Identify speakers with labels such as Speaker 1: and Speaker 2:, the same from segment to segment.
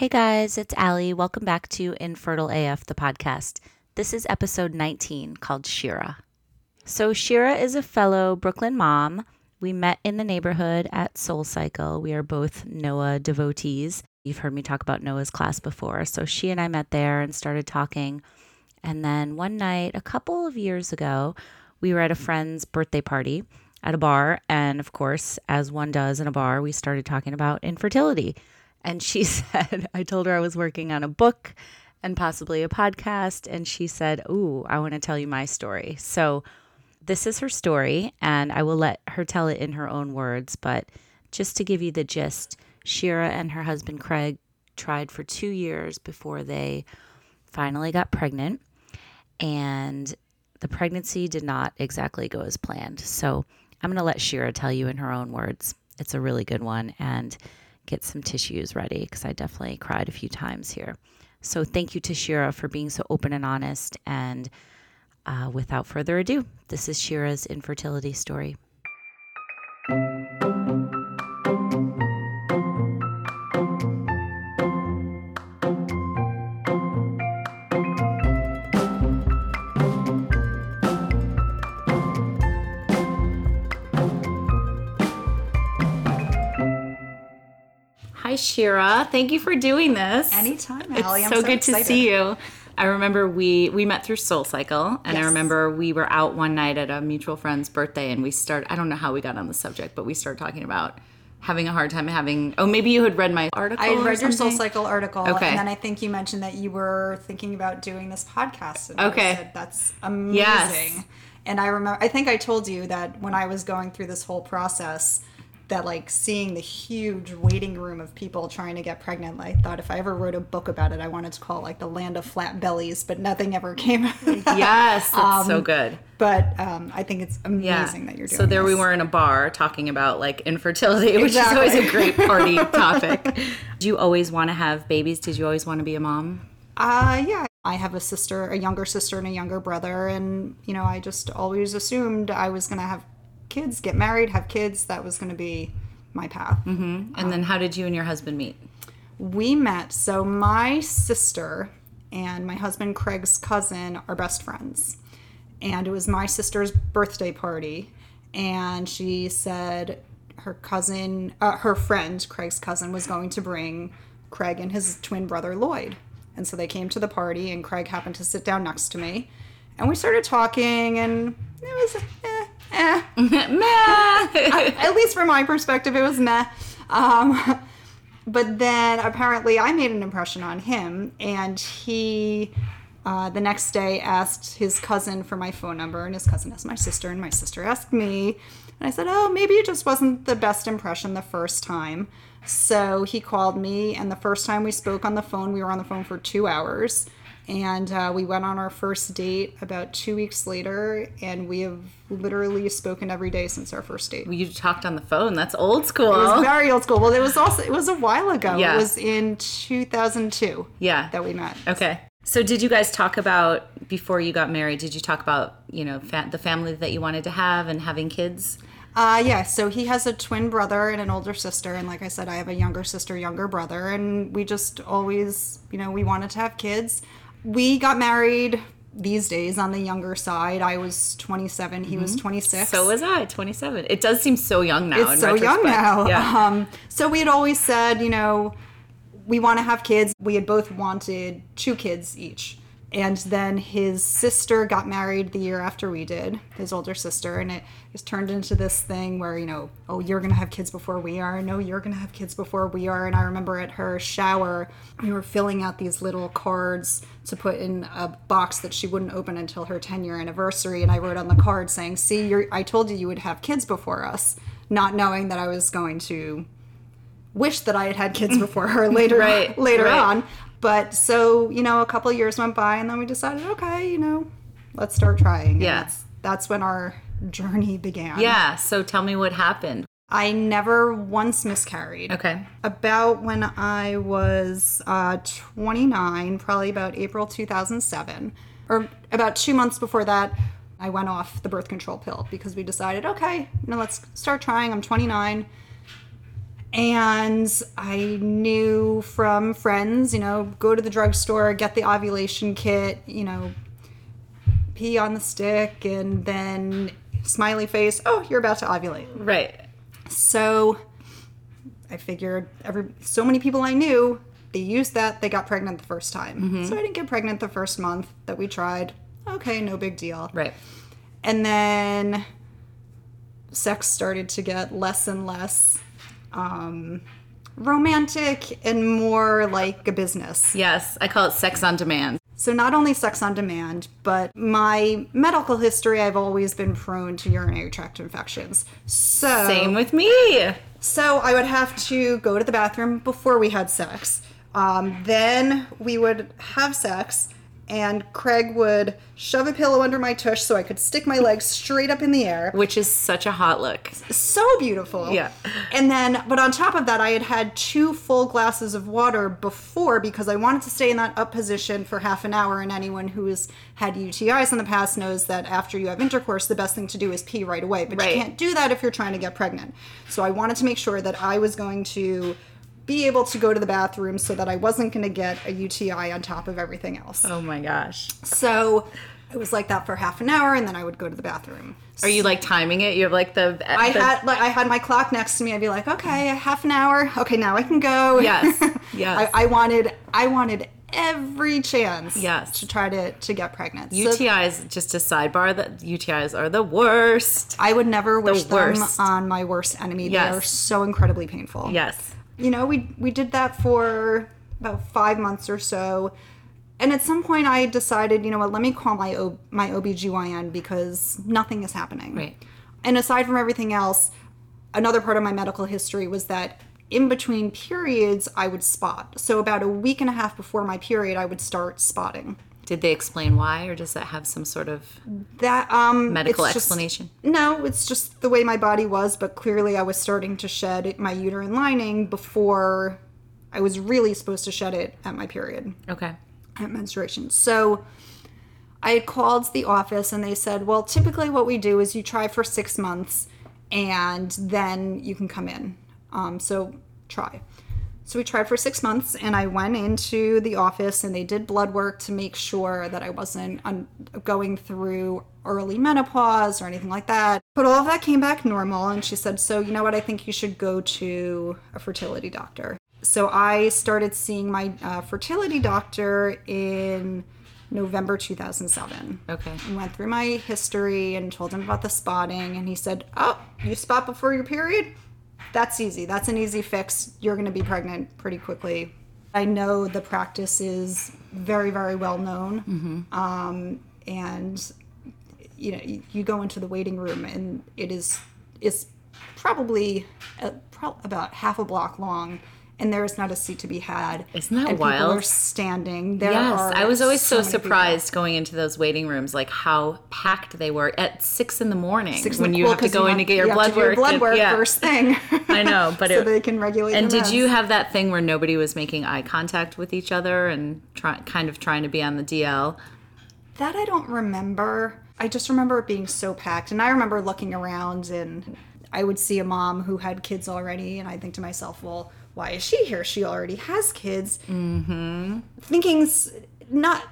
Speaker 1: Hey guys, it's Ali. Welcome back to Infertile AF, the podcast. This is episode 19 called Shira. So, Shira is a fellow Brooklyn mom. We met in the neighborhood at SoulCycle. We are both Noah devotees. You've heard me talk about Noah's class before. So, she and I met there and started talking. And then one night, a couple of years ago, we were at a friend's birthday party at a bar. And of course, as one does in a bar, we started talking about infertility. And she said, I told her I was working on a book and possibly a podcast. And she said, Ooh, I want to tell you my story. So this is her story, and I will let her tell it in her own words. But just to give you the gist, Shira and her husband Craig tried for two years before they finally got pregnant. And the pregnancy did not exactly go as planned. So I'm going to let Shira tell you in her own words. It's a really good one. And get some tissues ready because I definitely cried a few times here. So thank you to Shira for being so open and honest. And uh, without further ado, this is Shira's infertility story. Hi, Shira. Thank you for doing this.
Speaker 2: Anytime,
Speaker 1: It's
Speaker 2: Ali. I'm
Speaker 1: so,
Speaker 2: so
Speaker 1: good to see you. I remember we we met through SoulCycle, and I remember we were out one night at a mutual friend's birthday, and we start. I don't know how we got on the subject, but we started talking about having a hard time having. Oh, maybe you had read my article.
Speaker 2: I had read your Soul? Cycle article,
Speaker 1: Okay.
Speaker 2: and then I think you mentioned that you were thinking about doing this podcast.
Speaker 1: Okay.
Speaker 2: said, that's amazing.
Speaker 1: Yes.
Speaker 2: And I remember, I think I told you that when I was going through this whole process, that like seeing the huge waiting room of people trying to get pregnant, I thought if I ever wrote a book about it, I wanted to call it like the land of flat bellies, but nothing ever came.
Speaker 1: Yes, that's so
Speaker 2: Um,
Speaker 1: good.
Speaker 2: but um, I think it's amazing
Speaker 1: Yeah.
Speaker 2: that you're doing.
Speaker 1: so there we were in a bar talking about like infertility, which
Speaker 2: Exactly.
Speaker 1: is always a great party topic. Do you always want to have babies? Did you always want to be a mom?
Speaker 2: Uh, yeah. I have a sister, a younger sister, and a younger brother, and you know, I just always assumed I was gonna have kids, get married, have kids. That was gonna be my path.
Speaker 1: And then how did you and your husband meet?
Speaker 2: We met. So my sister and my husband Craig's cousin are best friends, and it was my sister's birthday party, and she said her cousin, uh, her friend Craig's cousin, was going to bring Craig and his twin brother Lloyd, and so they came to the party, and Craig happened to sit down next to me, and we started talking, and it was eh, eh. at least from my perspective, it was meh. Um, but then apparently I made an impression on him, and he uh, the next day asked his cousin for my phone number, and his cousin asked my sister, and my sister asked me. And I said, Oh, maybe it just wasn't the best impression the first time. So he called me, and the first time we spoke on the phone, we were on the phone for two hours. And uh, we went on our first date about two weeks later, and we have literally spoken every day since our first date.
Speaker 1: You talked on the phone. That's old school.
Speaker 2: It was very old school. Well, it was also it was a while ago.
Speaker 1: Yeah.
Speaker 2: It was in 2002
Speaker 1: yeah.
Speaker 2: that we met.
Speaker 1: Okay. So did you guys talk about before you got married? Did you talk about you know fa- the family that you wanted to have and having kids?
Speaker 2: Uh, yeah. So he has a twin brother and an older sister, and like I said, I have a younger sister, younger brother, and we just always, you know, we wanted to have kids. We got married these days on the younger side. I was 27, he was 26.
Speaker 1: Mm-hmm. So was I, 27. It does seem so young now.
Speaker 2: it's so young now.
Speaker 1: Yeah.
Speaker 2: Um, so we had always said, you know, we want to have kids. We had both wanted two kids each. And then his sister got married the year after we did, his older sister, and it just turned into this thing where, you know, oh, you're going to have kids before we are. No, you're going to have kids before we are. And I remember at her shower, we were filling out these little cards to put in a box that she wouldn't open until her 10 year anniversary. And I wrote on the card saying, see, you're, I told you you would have kids before us, not knowing that I was going to wish that I had had kids before her later
Speaker 1: Right,
Speaker 2: later
Speaker 1: right.
Speaker 2: on. But so you know, a couple years went by, and then we decided, okay, you know, let's start trying.
Speaker 1: Yeah.
Speaker 2: that's that's when our journey began.
Speaker 1: yeah. So tell me what happened.
Speaker 2: I never once miscarried.
Speaker 1: Okay.
Speaker 2: About when I was uh, 29, probably about April 2007, or about two months before that, I went off the birth control pill because we decided, okay, you know, let's start trying. I'm 29. And I knew from friends, you know, go to the drugstore, get the ovulation kit, you know, pee on the stick, and then smiley face, oh, you're about to ovulate.
Speaker 1: Right.
Speaker 2: So I figured every so many people I knew, they used that, they got pregnant the first time. Mm-hmm. So I didn't get pregnant the first month that we tried. Okay, no big deal.
Speaker 1: Right.
Speaker 2: And then sex started to get less and less um, romantic and more like a business.
Speaker 1: Yes, I call it sex on demand.
Speaker 2: So not only sex on demand, but my medical history, I've always been prone to urinary tract infections. So
Speaker 1: Same with me.
Speaker 2: so I would have to go to the bathroom before we had sex. Um, then we would have sex, and Craig would shove a pillow under my tush so I could stick my legs straight up in the air.
Speaker 1: Which is such a hot look.
Speaker 2: So beautiful.
Speaker 1: Yeah.
Speaker 2: And then, but on top of that, I had had two full glasses of water before because I wanted to stay in that up position for half an hour. And anyone who has had UTIs in the past knows that after you have intercourse, the best thing to do is pee right away. But
Speaker 1: Right.
Speaker 2: you can't do that if you're trying to get pregnant. So I wanted to make sure that I was going to be able to go to the bathroom so that I wasn't going to get a UTI on top of everything else.
Speaker 1: Oh my gosh.
Speaker 2: So it was like that for half an hour, and then I would go to the bathroom.
Speaker 1: Are you like timing it? You have like the.
Speaker 2: I had like I had my clock next to me. I'd be like, okay, half an hour. Okay, now I can go.
Speaker 1: Yes, yes.
Speaker 2: I, I wanted I wanted every chance.
Speaker 1: Yes.
Speaker 2: To try to to get pregnant. So
Speaker 1: UTIs, just a sidebar, that UTIs are the worst.
Speaker 2: I would never wish them
Speaker 1: worst.
Speaker 2: on my worst enemy.
Speaker 1: Yes.
Speaker 2: They are so incredibly painful.
Speaker 1: Yes.
Speaker 2: You know, we we did that for about five months or so. And at some point I decided, you know what, let me call my o- my OBGYN because nothing is happening.
Speaker 1: Right.
Speaker 2: And aside from everything else, another part of my medical history was that in between periods I would spot. So about a week and a half before my period I would start spotting.
Speaker 1: Did they explain why, or does that have some sort of
Speaker 2: That um
Speaker 1: medical
Speaker 2: it's just-
Speaker 1: explanation?
Speaker 2: no, it's just the way my body was, but clearly I was starting to shed my uterine lining before I was really supposed to shed it at my period.
Speaker 1: Okay.
Speaker 2: at menstruation. So I had called the office and they said, well, typically what we do is you try for six months and then you can come in. Um, so try. So we tried for six months and I went into the office and they did blood work to make sure that I wasn't un- going through early menopause or anything like that. But all of that came back normal and she said, so you know what, I think you should go to a fertility doctor. So I started seeing my uh, fertility doctor in November 2007.
Speaker 1: Okay.
Speaker 2: I went through my history and told him about the spotting, and he said, Oh, you spot before your period? That's easy. That's an easy fix. You're going to be pregnant pretty quickly. I know the practice is very, very well known. Um, and, you know, you, you go into the waiting room, and it is it's probably a, pro- about half a block long. And there is not a seat to be had.
Speaker 1: Isn't that
Speaker 2: and
Speaker 1: wild?
Speaker 2: People are standing. There
Speaker 1: Yes, I was always so,
Speaker 2: people.
Speaker 1: surprised going into those waiting rooms, like how packed they were at six in the morning
Speaker 2: Six
Speaker 1: when you
Speaker 2: well,
Speaker 1: have to go
Speaker 2: you
Speaker 1: in to get your
Speaker 2: you
Speaker 1: blood
Speaker 2: do your
Speaker 1: work.
Speaker 2: blood
Speaker 1: and-
Speaker 2: work
Speaker 1: yeah.
Speaker 2: first thing.
Speaker 1: I know, but
Speaker 2: so
Speaker 1: it-
Speaker 2: they can regulate.
Speaker 1: And did you have that thing where nobody was making eye contact with each other and try, kind of trying to be on the DL?
Speaker 2: that? I don't remember. I just remember it being so packed, and I remember looking around, and I would see a mom who had kids already, and I think to myself, well, why is she here? She already has kids. Mm-hmm. Thinking not,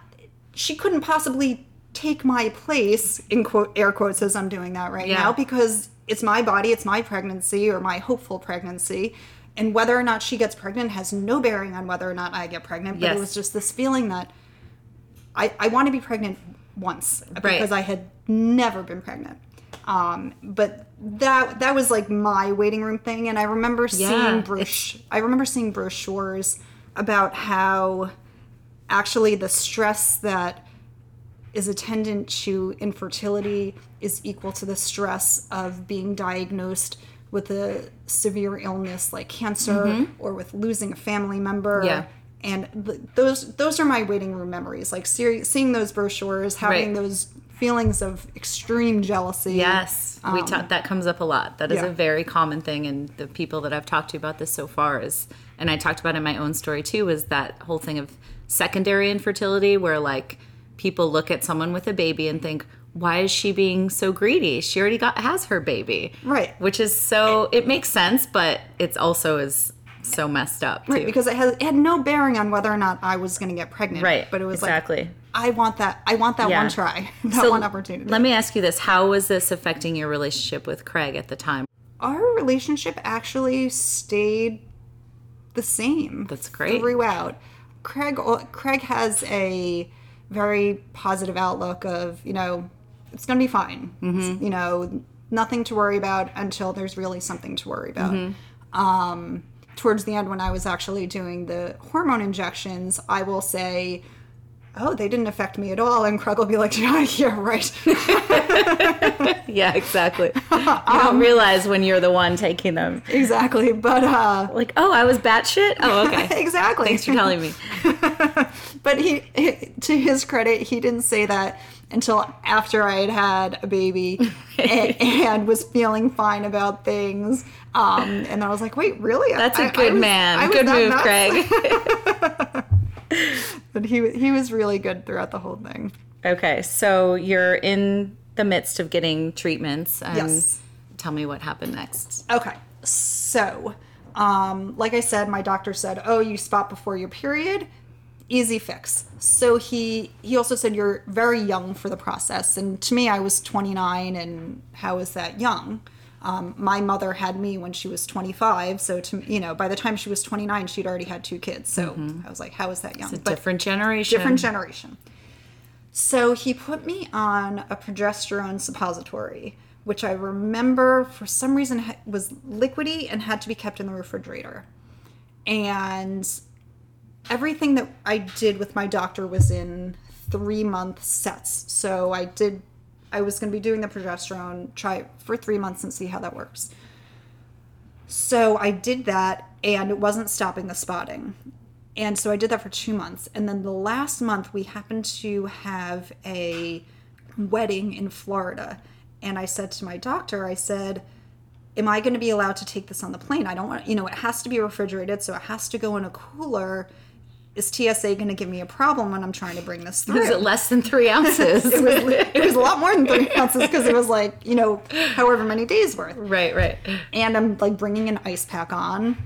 Speaker 2: she couldn't possibly take my place in quote air quotes as I'm doing that right
Speaker 1: Yeah.
Speaker 2: now because it's my body, it's my pregnancy or my hopeful pregnancy. And whether or not she gets pregnant has no bearing on whether or not I get pregnant. But
Speaker 1: Yes.
Speaker 2: it was just this feeling that I, I want to be pregnant once because I had never been pregnant. Um, but that that was like my waiting room thing, and I remember
Speaker 1: Yeah,
Speaker 2: seeing brosh- I remember seeing brochures about how actually the stress that is attendant to infertility is equal to the stress of being diagnosed with a severe illness like cancer or with losing a family member.
Speaker 1: Mm-hmm. Yeah.
Speaker 2: And th- those those are my waiting room memories. Like ser- seeing those brochures, having
Speaker 1: Right.
Speaker 2: those feelings of extreme jealousy.
Speaker 1: Yes, we ta- that comes up a lot. That is
Speaker 2: Um, yeah.
Speaker 1: a very common thing, and the people that I've talked to about this so far is, and I talked about in my own story too, is that whole thing of secondary infertility, where like people look at someone with a baby and think, why is she being so greedy? She already got has her baby.
Speaker 2: Right.
Speaker 1: Which is so it makes sense, but it's also is so messed up too.
Speaker 2: Right, because it, has, it had no bearing on whether or not I was going to get pregnant.
Speaker 1: Right,
Speaker 2: But it was
Speaker 1: exactly.
Speaker 2: like, I want that. I want that
Speaker 1: Yeah.
Speaker 2: one try, that
Speaker 1: So
Speaker 2: one opportunity.
Speaker 1: Let me ask you this: How was this affecting your relationship with Craig at the time?
Speaker 2: Our relationship actually stayed the same.
Speaker 1: That's great.
Speaker 2: Throughout, Craig. Craig has a very positive outlook of you know it's going to be fine.
Speaker 1: Mm-hmm.
Speaker 2: You know, nothing to worry about until there's really something to worry about.
Speaker 1: Mm-hmm.
Speaker 2: Um, towards the end, when I was actually doing the hormone injections, I will say. Oh, they didn't affect me at all. And Craig will be like, yeah, yeah, right.
Speaker 1: Yeah, exactly. you don't realize when you're the one taking them.
Speaker 2: exactly. But uh
Speaker 1: Like, oh, I was batshit. Oh, okay.
Speaker 2: exactly.
Speaker 1: Thanks for telling me.
Speaker 2: but he, he- to his credit, he didn't say that until after I had had a baby and, and was feeling fine about things. Um, and I was like, wait, really?
Speaker 1: That's a
Speaker 2: a
Speaker 1: good man. Good move, Craig.
Speaker 2: But he he was really good throughout the whole thing.
Speaker 1: okay, so you're in the midst of getting treatments, and
Speaker 2: Yes.
Speaker 1: tell me what happened next.
Speaker 2: Okay, so um, like I said, my doctor said, "Oh, you spot before your period, easy fix." So he he also said you're very young for the process, and to me, I was 29, and how is that young? Um, my mother had me when she was 25, so to you know, by the time she was 29, she'd already had two kids. So I was like, how is that young?
Speaker 1: Different generation.
Speaker 2: different generation. So he put me on a progesterone suppository, which I remember for some reason was liquidy and had to be kept in the refrigerator. And everything that I did with my doctor was in three month sets. So I did, I was going to be doing the progesterone, try it for three months and see how that works. So I did that and it wasn't stopping the spotting. And so I did that for two months. And then the last month, we happened to have a wedding in Florida. And I said to my doctor, I said, Am I going to be allowed to take this on the plane? I don't want, you know, it has to be refrigerated, so it has to go in a cooler. Is TSA going to give me a problem when I'm trying to bring this through?
Speaker 1: Is it less than three ounces?
Speaker 2: it was it was a lot more than three ounces because it was like you know however many days worth
Speaker 1: right, right.
Speaker 2: and I'm like bringing an ice pack on.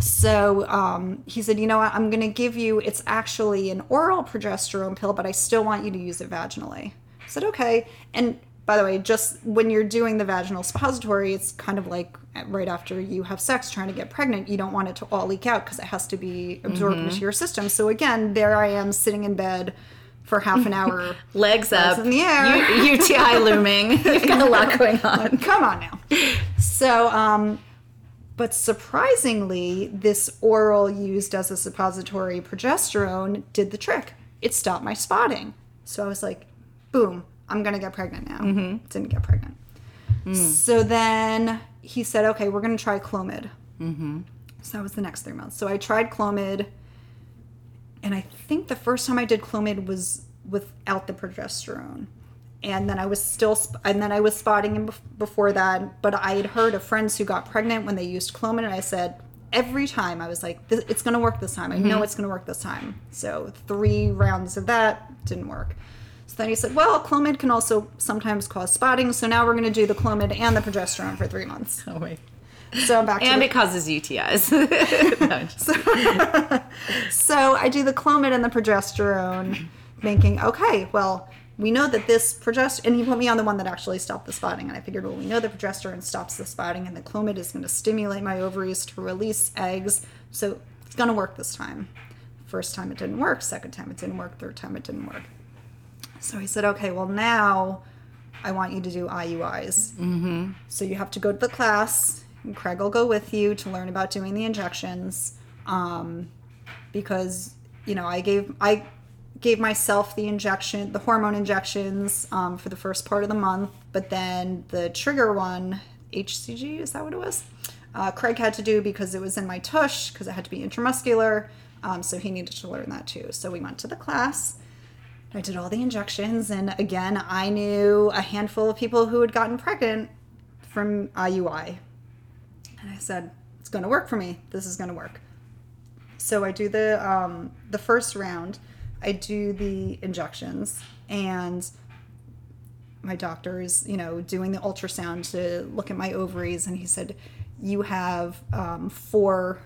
Speaker 2: So um, he said, you know what, I'm gonna give you. It's actually an oral progesterone pill, but I still want you to use it vaginally. I said okay. And by the way, just when you're doing the vaginal suppository, it's kind of like right after you have sex trying to get pregnant. You don't want it to all leak out because it has to be absorbed into your system. So again, there I am sitting in bed for half an hour.
Speaker 1: Legs up.
Speaker 2: in the air.
Speaker 1: U- UTI looming. You've got a lot going on.
Speaker 2: Come on now. So, um, but surprisingly, this oral used as a suppository progesterone did the trick. It stopped my spotting. So I was like, boom, I'm going to get pregnant now. Mm-hmm. Didn't get pregnant. Mm. So then he said, okay, we're going to try Clomid. Mm-hmm. So that was the next three months. So I tried Clomid. And I think the first time I did Clomid was without the progesterone. And then I was still, sp- and then I was spotting him bef- before that. But I had heard of friends who got pregnant when they used Clomid, and I said every time I was like, "This- "It's going to work this time. I mm-hmm. know it's going to work this time." So three rounds of that didn't work. So then he said, "Well, Clomid can also sometimes cause spotting, so now we're going to do the Clomid and the progesterone for three months."
Speaker 1: Oh, wait.
Speaker 2: So I'm back to
Speaker 1: And
Speaker 2: the-
Speaker 1: it causes UTIs. No, I'm
Speaker 2: So I do the Clomid and the progesterone, thinking, okay, well, we know that this progesterone, and he put me on the one that actually stopped the spotting. And I figured, well, we know the progesterone stops the spotting, and the Clomid is going to stimulate my ovaries to release eggs. So it's going to work this time. First time it didn't work, second time it didn't work, third time it didn't work. So he said, okay, well, now I want you to do IUIs. Mm-hmm. So you have to go to the class, and Craig will go with you to learn about doing the injections. Um, because you know I gave I gave myself the injection, the hormone injections um, for the first part of the month, but then the trigger one, HCG, is that what it was? Uh, Craig had to do because it was in my tush because it had to be intramuscular, um, so he needed to learn that too. So we went to the class. I did all the injections, and again, I knew a handful of people who had gotten pregnant from IUI. And I said, "It's going to work for me. This is going to work." So I do the um, the first round. I do the injections, and my doctor is, you know, doing the ultrasound to look at my ovaries, and he said, "You have um, four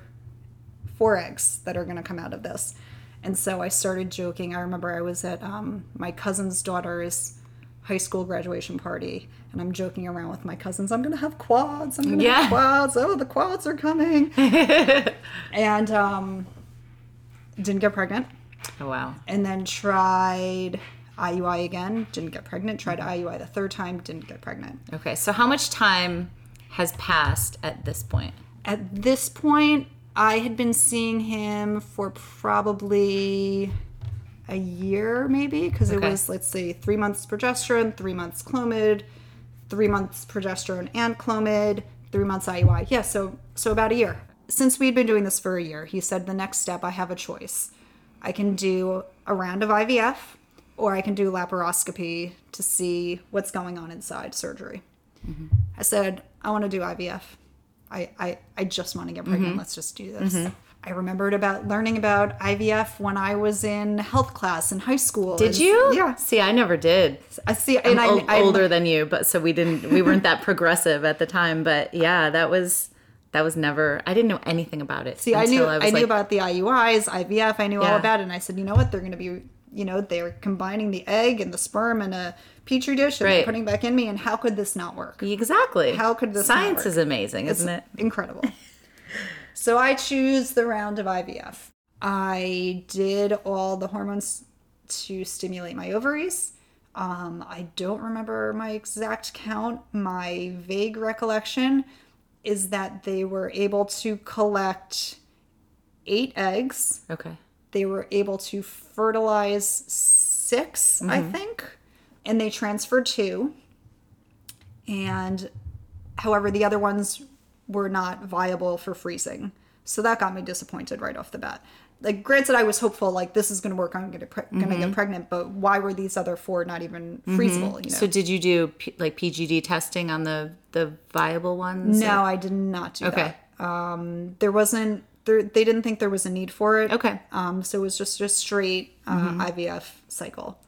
Speaker 2: four eggs that are going to come out of this." And so I started joking. I remember I was at um, my cousin's daughter's high school graduation party, and I'm joking around with my cousins. I'm going to have quads. I'm going to
Speaker 1: Yeah.
Speaker 2: have quads. Oh, the quads are coming. and um, didn't get pregnant
Speaker 1: Oh, wow.
Speaker 2: and then tried IUI again, didn't get pregnant. Tried IUI the third time, didn't get pregnant.
Speaker 1: Okay, so how much time has passed at this point?
Speaker 2: At this point, I had been seeing him for probably a year, maybe, because
Speaker 1: Okay.
Speaker 2: it was, let's say, three months progesterone, three months Clomid, three months progesterone and Clomid, three months IUI. Yeah, so so about a year. Since we'd been doing this for a year, he said the next step I have a choice. I can do a round of IVF or I can do laparoscopy to see what's going on inside surgery. Mm-hmm. I said, I want to do IVF. I, I, I just want to get pregnant. Mm-hmm. Let's just do this. Mm-hmm. I remembered about learning about IVF when I was in health class in high school.
Speaker 1: Did
Speaker 2: And-
Speaker 1: you?
Speaker 2: Yeah.
Speaker 1: See, I never did.
Speaker 2: I see.
Speaker 1: I'm
Speaker 2: And I,
Speaker 1: ol-
Speaker 2: I,
Speaker 1: older than you, but so we didn't we weren't that progressive at the time. But yeah, that was that was never. I didn't know anything about it.
Speaker 2: See, I knew I,
Speaker 1: was
Speaker 2: knew
Speaker 1: like,
Speaker 2: about the IUIs, IVF. I knew all about it, and I said, you know what? They're going to be, you know, they're combining the egg and the sperm in a petri dish and
Speaker 1: Right.
Speaker 2: putting back in me. And how could this not work?
Speaker 1: exactly.
Speaker 2: How could this not
Speaker 1: Science is amazing, isn't it?
Speaker 2: Incredible. so I choose the round of IVF. I did all the hormones to stimulate my ovaries. Um, I don't remember my exact count. My vague recollection is that they were able to collect eight eggs.
Speaker 1: Okay.
Speaker 2: They were able to fertilize 6 I think, and they transferred two. And however, the other ones were not viable for freezing. So that got me disappointed right off the bat. Like, granted, I was hopeful, like, this is going to work, I'm going to pre- gonna get pregnant, but why were these other four not even freezable? You know?
Speaker 1: So did you do P- like PGD testing on the the viable ones?
Speaker 2: no, I did not do
Speaker 1: Okay.
Speaker 2: that. Um, there wasn't, there, they didn't think there was a need for it.
Speaker 1: Okay.
Speaker 2: Um, so it was just a straight uh, IVF cycle.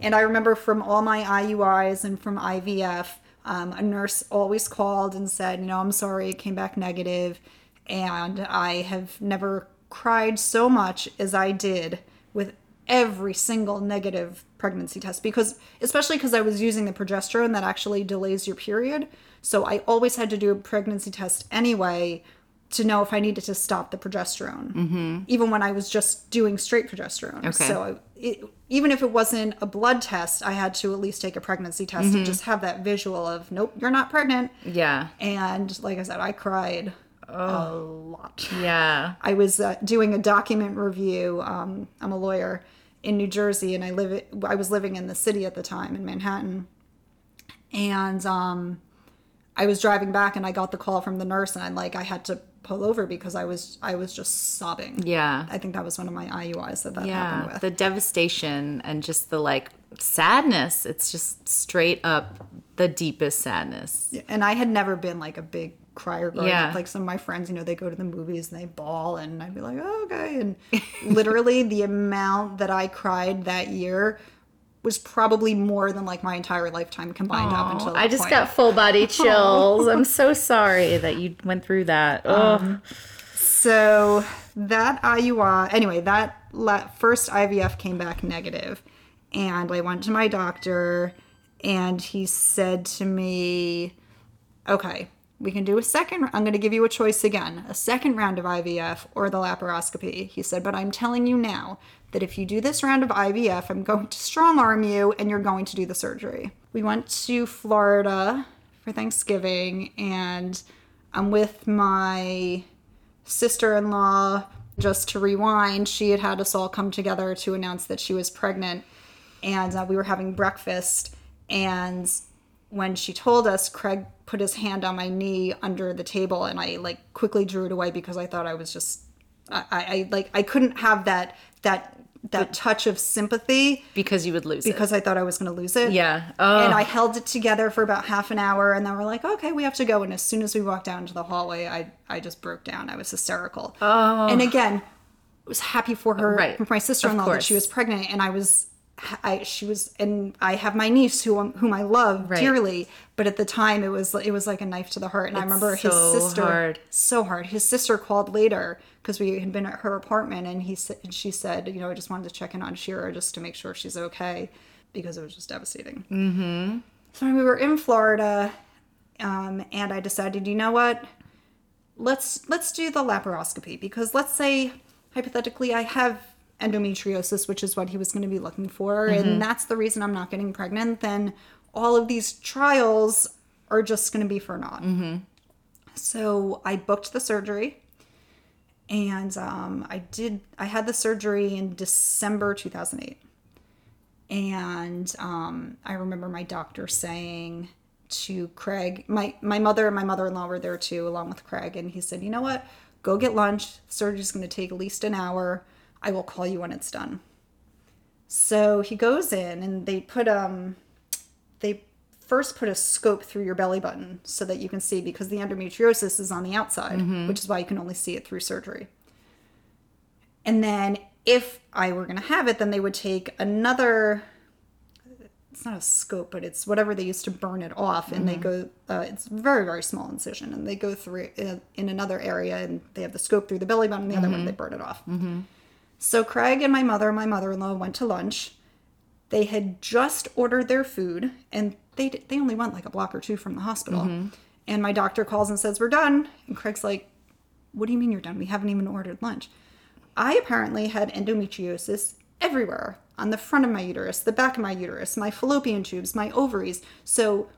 Speaker 2: And I remember from all my IUIs and from IVF, um, a nurse always called and said, you know, I'm sorry, it came back negative. And I have never cried so much as I did with every single negative pregnancy test because especially because I was using the progesterone that actually delays your period. So I always had to do a pregnancy test anyway to know if I needed to stop the progesterone, even when I was just doing straight progesterone.
Speaker 1: Okay.
Speaker 2: So I- it, even if it wasn't a blood test, I had to at least take a pregnancy test and just have that visual of, nope, you're not pregnant.
Speaker 1: Yeah.
Speaker 2: And like I said, I cried a lot.
Speaker 1: Yeah.
Speaker 2: I was uh, doing a document review. Um, I'm a lawyer in New Jersey, and I live. I was living in the city at the time in Manhattan, and um, I was driving back, and I got the call from the nurse, and I like I had to pull over because I was I was just sobbing.
Speaker 1: Yeah.
Speaker 2: I think that was one of my IUIs that that happened
Speaker 1: Yeah.
Speaker 2: with.
Speaker 1: The devastation and just the like sadness. It's just straight up the deepest sadness.
Speaker 2: and I had never been like a big crier girl.
Speaker 1: Yeah.
Speaker 2: Like some of my friends, you know, they go to the movies and they bawl, and I'd be like, oh, okay. And literally, the amount that I cried that year was probably more than like my entire lifetime combined up until
Speaker 1: I just
Speaker 2: point.
Speaker 1: got full body chills. I'm so sorry that you went through that. Oh,
Speaker 2: So that IUI, anyway, that la- first IVF came back negative, and I went to my doctor, and he said to me, "Okay, we can do a second. I'm going to give you a choice again, a second round of IVF or the laparoscopy." He said, "But I'm telling you now that if you do this round of IVF, I'm going to strong arm you, and you're going to do the surgery." We went to Florida for Thanksgiving, and I'm with my sister-in-law just to rewind she had had us all come together to announce that she was pregnant and uh, we were having breakfast and when she told us craig put his hand on my knee under the table and i like quickly drew it away because i thought i was just i, I, like i couldn't have that that that touch of sympathy
Speaker 1: because you would lose it.
Speaker 2: because i thought i was going to lose it
Speaker 1: it. Yeah. Oh,
Speaker 2: and I oh. held it together for about half an hour, and then we're like, okay, we have to go. And as soon as we walked down into the hallway, I I just broke down. I was hysterical. Oh. And again, I was happy for her,
Speaker 1: Right.
Speaker 2: for my sister in law that she was pregnant, and I was I she was and I have my niece who whom I love
Speaker 1: Right.
Speaker 2: dearly, but at the time it was it was like a knife to the heart. And I remember his sister
Speaker 1: hard.
Speaker 2: so hard. His sister called later because we had been at her apartment, and he said and she said, you know, I just wanted to check in on Shira just to make sure she's okay because it was just devastating. Mm-hmm. So we were in Florida, um, and I decided, you know what, let's let's do the laparoscopy because let's say hypothetically I have endometriosis, which is what he was going to be looking for, and that's the reason I'm not getting pregnant. Then all of these trials are just going to be for naught. So I booked the surgery, and um, I did. I had the surgery in December 2008, and um, I remember my doctor saying to Craig, my my mother and my mother in law were there too, along with Craig, and he said, "You know what? Go get lunch. Surgery's going to take at least an hour. I will call you when it's done." So he goes in, and they put um, they first put a scope through your belly button so that you can see because the endometriosis is on the outside, which is why you can only see it through surgery. And then if I were going to have it, then they would take another it's not a scope, but it's whatever they use to burn it off, and they go. Uh, it's very very small incision, and they go through it in another area, and they have the scope through the belly button. The other one they burn it off. So Craig and my mother, my mother-in-law, went to lunch. They had just ordered their food, and they they only went like a block or two from the hospital. Mm-hmm. And my doctor calls and says we're done, and Craig's like, "What do you mean you're done? We haven't even ordered lunch." I apparently had endometriosis everywhere on the front of my uterus, the back of my uterus, my fallopian tubes, my ovaries. So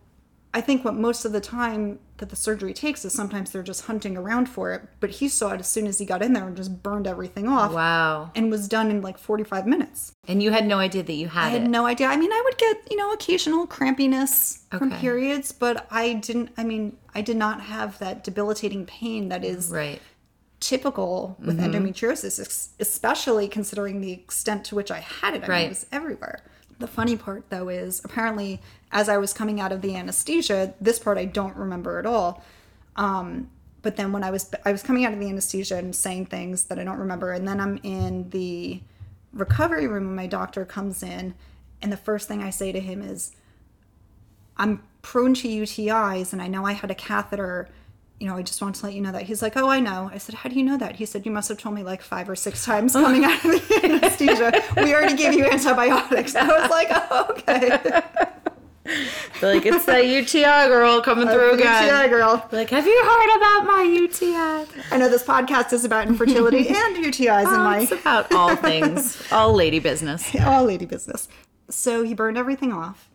Speaker 2: I think what most of the time that the surgery takes is sometimes they're just hunting around for it. But he saw it as soon as he got in there and just burned everything off
Speaker 1: Wow.
Speaker 2: and was done in like 45 minutes.
Speaker 1: And you had no idea that you had, it.
Speaker 2: I had
Speaker 1: it.
Speaker 2: no idea. I mean, I would get, you know, occasional crampiness from periods, but I didn't, I mean, I did not have that debilitating pain that is
Speaker 1: right.
Speaker 2: typical with mm-hmm. endometriosis, especially considering the extent to which I had it. I mean,
Speaker 1: Right.
Speaker 2: it was everywhere. The funny part, though, is apparently as I was coming out of the anesthesia, this part I don't remember at all. Um, but then when I was I was coming out of the anesthesia and saying things that I don't remember, and then I'm in the recovery room when my doctor comes in, and the first thing I say to him is, I'm prone to UTIs and I know I had a catheter. You know, I just want to let you know that. He's like, Oh, I know. I said, How do you know that? He said, You must have told me like five or six times coming out of the anesthesia. We already gave you antibiotics. I was like, Oh, okay.
Speaker 1: They're like, it's that UTI girl coming through again.
Speaker 2: UTI girl.
Speaker 1: They're like, have you heard about my UTI?
Speaker 2: I know this podcast is about infertility and UTIs in
Speaker 1: Oh,
Speaker 2: my
Speaker 1: it's about all things, all lady business.
Speaker 2: all lady business. So he burned everything off.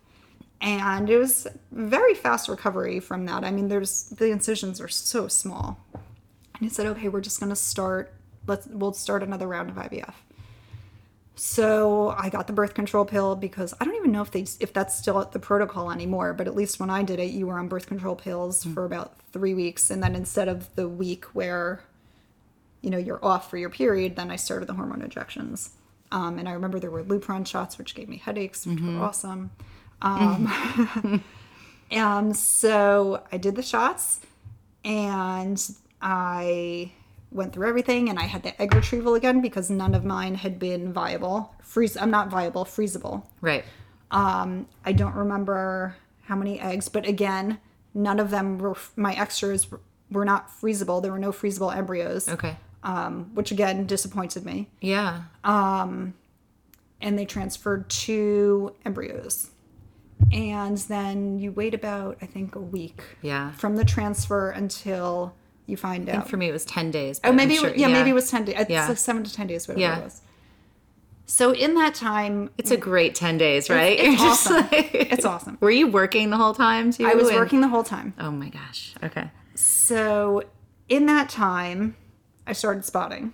Speaker 2: And it was very fast recovery from that. I mean, there's the incisions are so small. And he said, "Okay, we're just going to start let's we'll start another round of IVF." So, I got the birth control pill because I don't even know if they if that's still the protocol anymore, but at least when I did it, you were on birth control pills for about 3 weeks. And then instead of the week where you know you're off for your period then i started the hormone injections. Um, and i remember there were lupron shots which gave me headaches which were awesome. Um, um, so i did the shots and i went through everything and i had the egg retrieval again because none of mine had been viable freeze i'm not viable freezable
Speaker 1: Right.
Speaker 2: um, I don't remember how many eggs, but again, none of them were my extras were- not freezable. There were no freezable embryos,
Speaker 1: Okay.
Speaker 2: um, which again disappointed me.
Speaker 1: Yeah.
Speaker 2: Um, And they transferred two embryos, and then you wait about I think a week
Speaker 1: Yeah.
Speaker 2: from the transfer until you find
Speaker 1: I think
Speaker 2: out.
Speaker 1: for me it was 10 days.
Speaker 2: Oh, maybe
Speaker 1: sure-
Speaker 2: it, yeah, maybe it was ten days.
Speaker 1: Yeah.
Speaker 2: like seven to ten days, whatever
Speaker 1: Yeah.
Speaker 2: it was. So in that time,
Speaker 1: It's a great 10 days, right?
Speaker 2: it's
Speaker 1: just
Speaker 2: awesome.
Speaker 1: like-
Speaker 2: It's awesome.
Speaker 1: Were you working the whole time too?
Speaker 2: I was
Speaker 1: And-
Speaker 2: working the whole time.
Speaker 1: Oh my gosh. Okay.
Speaker 2: So in that time, I started spotting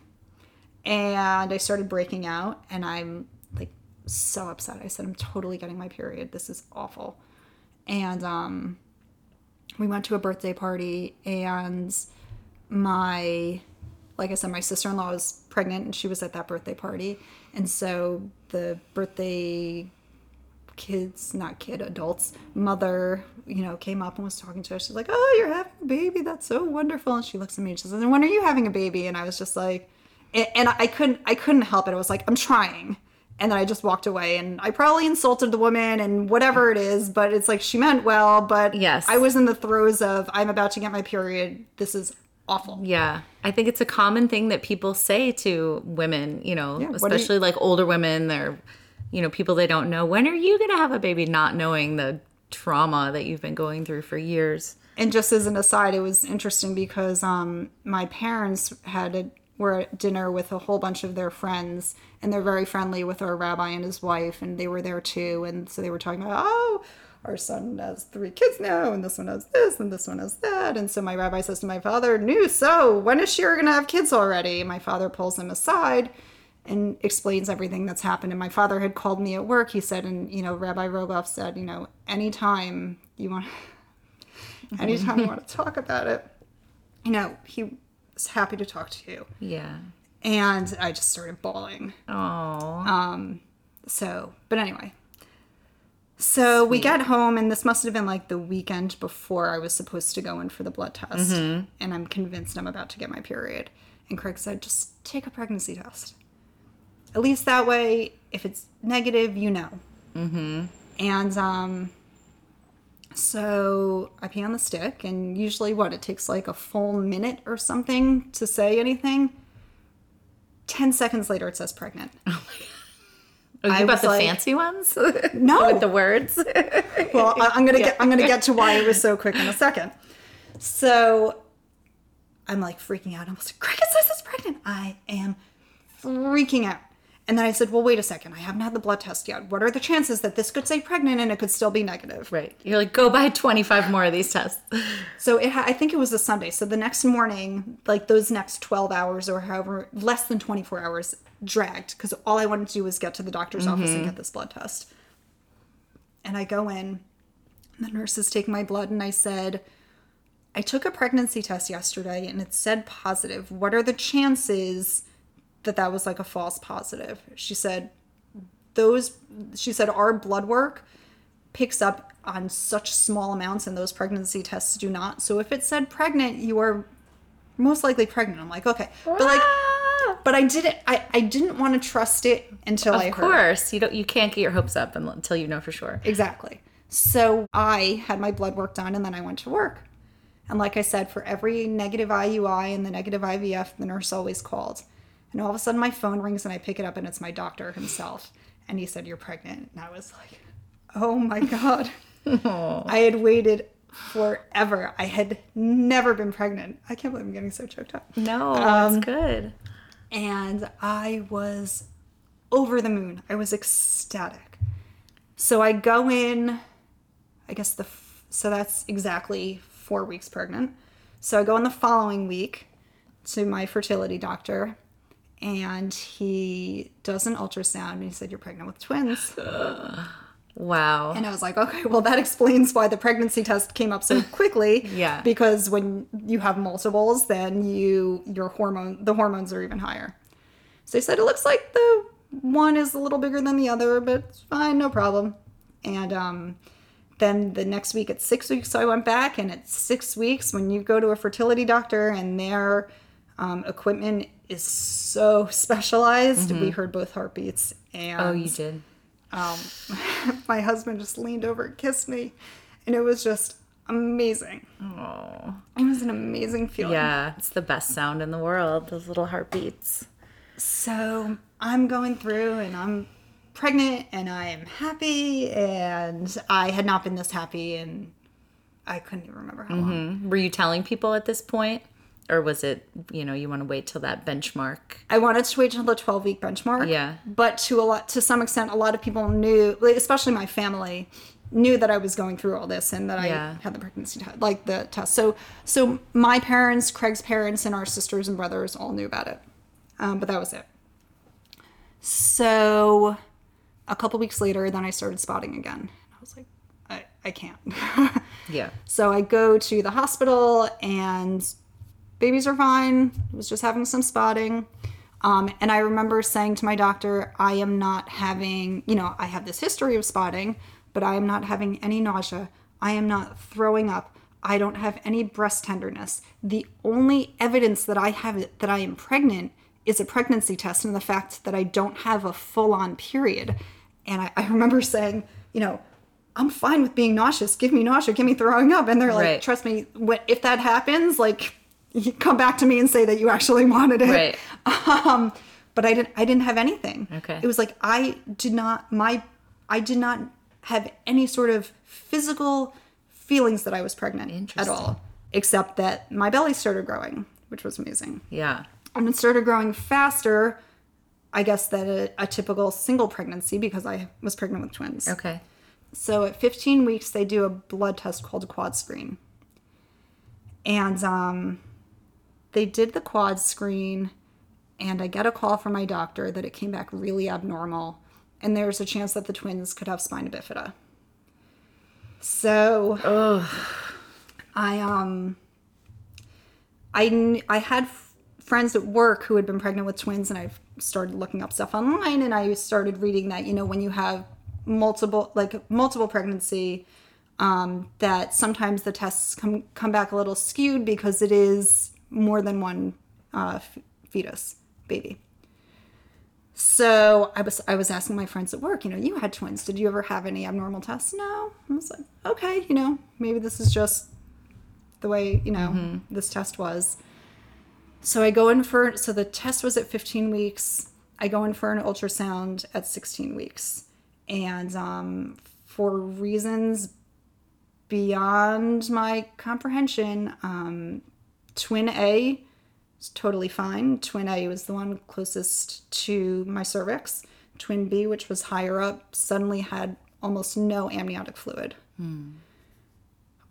Speaker 2: and I started breaking out and I'm like so upset. I said, I'm totally getting my period. This is awful. And um we went to a birthday party and my like I said, my sister in law was pregnant and she was at that birthday party. And so the birthday kids, not kid, adults, mother, you know, came up and was talking to us. She's like, "Oh, you're having a baby. That's so wonderful." And she looks at me and she says, "And when are you having a baby?" And I was just like, and and I couldn't, I couldn't help it. I was like, "I'm trying," and then I just walked away and I probably insulted the woman and whatever it is, but it's like she meant well, but
Speaker 1: Yes.
Speaker 2: I was in the throes of I'm about to get my period. This is awful.
Speaker 1: Yeah. I think it's a common thing that people say to women, you know,
Speaker 2: what do you-
Speaker 1: especially like older women, they're, you know, people they don't know. When are you going to have a baby? Not knowing the trauma that you've been going through for years.
Speaker 2: And just as an aside, it was interesting because um, my parents had a, were at dinner with a whole bunch of their friends, and they're very friendly with our rabbi and his wife, and they were there too. And so they were talking about, oh, our son has three kids now, and this one has this, and this one has that. And so my rabbi says to my father, "No, so when is she gonna have kids already?" My father pulls him aside and explains everything that's happened. And my father had called me at work. He said, and you know, Rabbi Rogoff said, you know, anytime you want, anytime you want to talk about it, you know, he happy to talk to you.
Speaker 1: Yeah.
Speaker 2: And I just started bawling.
Speaker 1: Oh.
Speaker 2: Um, so, but anyway. So we get home, and this must have been like the weekend before I was supposed to go in for the blood test. And I'm convinced I'm about to get my period. And Craig said, just take a pregnancy test. At least that way, if it's negative, you know. Mm-hmm. And um, so I pee on the stick, and usually, what, it takes like a full minute or something to say anything. 10 seconds later, it says pregnant.
Speaker 1: Oh, my
Speaker 2: God.
Speaker 1: Are
Speaker 2: you about
Speaker 1: the
Speaker 2: like-
Speaker 1: fancy ones?
Speaker 2: No.
Speaker 1: With the words?
Speaker 2: well I- i'm gonna get i'm gonna get to why it was so quick in a second so i'm like freaking out i'm like Greg it says it's pregnant i am freaking out and then i said well wait a second. I haven't had the blood test yet. What are the chances that this could say pregnant and it could still be negative?
Speaker 1: Right. You're like, go buy 25 more of these tests.
Speaker 2: so it ha- i think it was a sunday. So the next morning like those next 12 hours or however less than 24 hours dragged because all i wanted to do was get to the doctor's office and mm-hmm. get this blood test. And i go in the nurses take my blood and i said i took a pregnancy test yesterday and it said positive. What are the chances that that was like a false positive she said those she said our blood work picks up on such small amounts and those pregnancy tests do not so if it said pregnant you are most likely pregnant i'm like okay but like but i didn't i, I didn't want to trust it until i
Speaker 1: of course. You don't you can't get your hopes up until you know for sure.
Speaker 2: Exactly. So I had my blood work done and then I went to work. And like I said, for every negative IUI and the negative IVF, the nurse always called. And all of a sudden my phone rings and I pick it up and it's my doctor himself. And he said, You're pregnant. And I was like, Oh my God. I had waited forever. I had never been pregnant. I can't believe I'm getting so choked up.
Speaker 1: No,
Speaker 2: Um,
Speaker 1: that's good.
Speaker 2: and I was over the moon. I was ecstatic. So I go in, I guess the f- so that's exactly four weeks pregnant. So I go in the following week to my fertility doctor, and he does an ultrasound, and he said, "You're pregnant with twins."
Speaker 1: Wow.
Speaker 2: And I was like, okay, well, that explains why the pregnancy test came up so quickly.
Speaker 1: Yeah.
Speaker 2: Because when you have multiples, then you your hormone the hormones are even higher. So they said it looks like the one is a little bigger than the other, but it's fine, no problem. And um, then the next week at six weeks, so I went back, and at six weeks, when you go to a fertility doctor and their um, equipment is so specialized, we heard both heartbeats. And
Speaker 1: oh, you did.
Speaker 2: um, my husband just leaned over and kissed me, and it was just amazing.
Speaker 1: Oh.
Speaker 2: It was an amazing feeling.
Speaker 1: Yeah, it's the best sound in the world. Those little heartbeats.
Speaker 2: So I'm going through, and I'm pregnant, and I am happy, and I had not been this happy, and I couldn't even remember how long.
Speaker 1: Were you telling people at this point? Or was it, you know, you want to wait till that benchmark?
Speaker 2: I wanted to wait until the 12 week benchmark.
Speaker 1: Yeah.
Speaker 2: But to a lot, to some extent, a lot of people knew, like, especially my family, knew that I was going through all this and that
Speaker 1: Yeah.
Speaker 2: I had the pregnancy test, like the test. So, so my parents, Craig's parents, and our sisters and brothers all knew about it. Um, but that was it. So, a couple weeks later, then I started spotting again. I was like, I, I can't.
Speaker 1: Yeah.
Speaker 2: So I go to the hospital and babies are fine. I was just having some spotting. Um, and I remember saying to my doctor, I am not having, you know, I have this history of spotting, but I am not having any nausea. I am not throwing up. I don't have any breast tenderness. The only evidence that I have that I am pregnant is a pregnancy test and the fact that I don't have a full on period. And I, I remember saying, you know, I'm fine with being nauseous. Give me nausea. Give me throwing up. And they're like,
Speaker 1: Right.
Speaker 2: trust me, if that happens, like, come back to me and say that you actually wanted it.
Speaker 1: Right.
Speaker 2: Um, but I didn't. I didn't have anything.
Speaker 1: Okay.
Speaker 2: It was like I did not. My I did not have any sort of physical feelings that I was pregnant at all, except that my belly started growing, which was amazing
Speaker 1: Yeah.
Speaker 2: and it started growing faster i guess than a, a typical single pregnancy because i was pregnant with twins
Speaker 1: Okay.
Speaker 2: so at 15 weeks they do a blood test called a quad screen and um, they did the quad screen and i get a call from my doctor that it came back really abnormal and there's a chance that the twins could have spina bifida. So i um I, I had f- friends at work who had been pregnant with twins, and I started looking up stuff online, and I started reading that you know when you have multiple like multiple pregnancy, um, that sometimes the tests come come back a little skewed because it is more than one uh, f- fetus baby. So I was I was asking my friends at work, you know, you had twins. Did you ever have any abnormal tests? No. I was like, okay, you know, maybe this is just the way you know this test was so i go in for so the test was at 15 weeks i go in for an ultrasound at 16 weeks and um, for reasons beyond my comprehension um, twin a is totally fine twin a was the one closest to my cervix twin b which was higher up suddenly had almost no amniotic fluid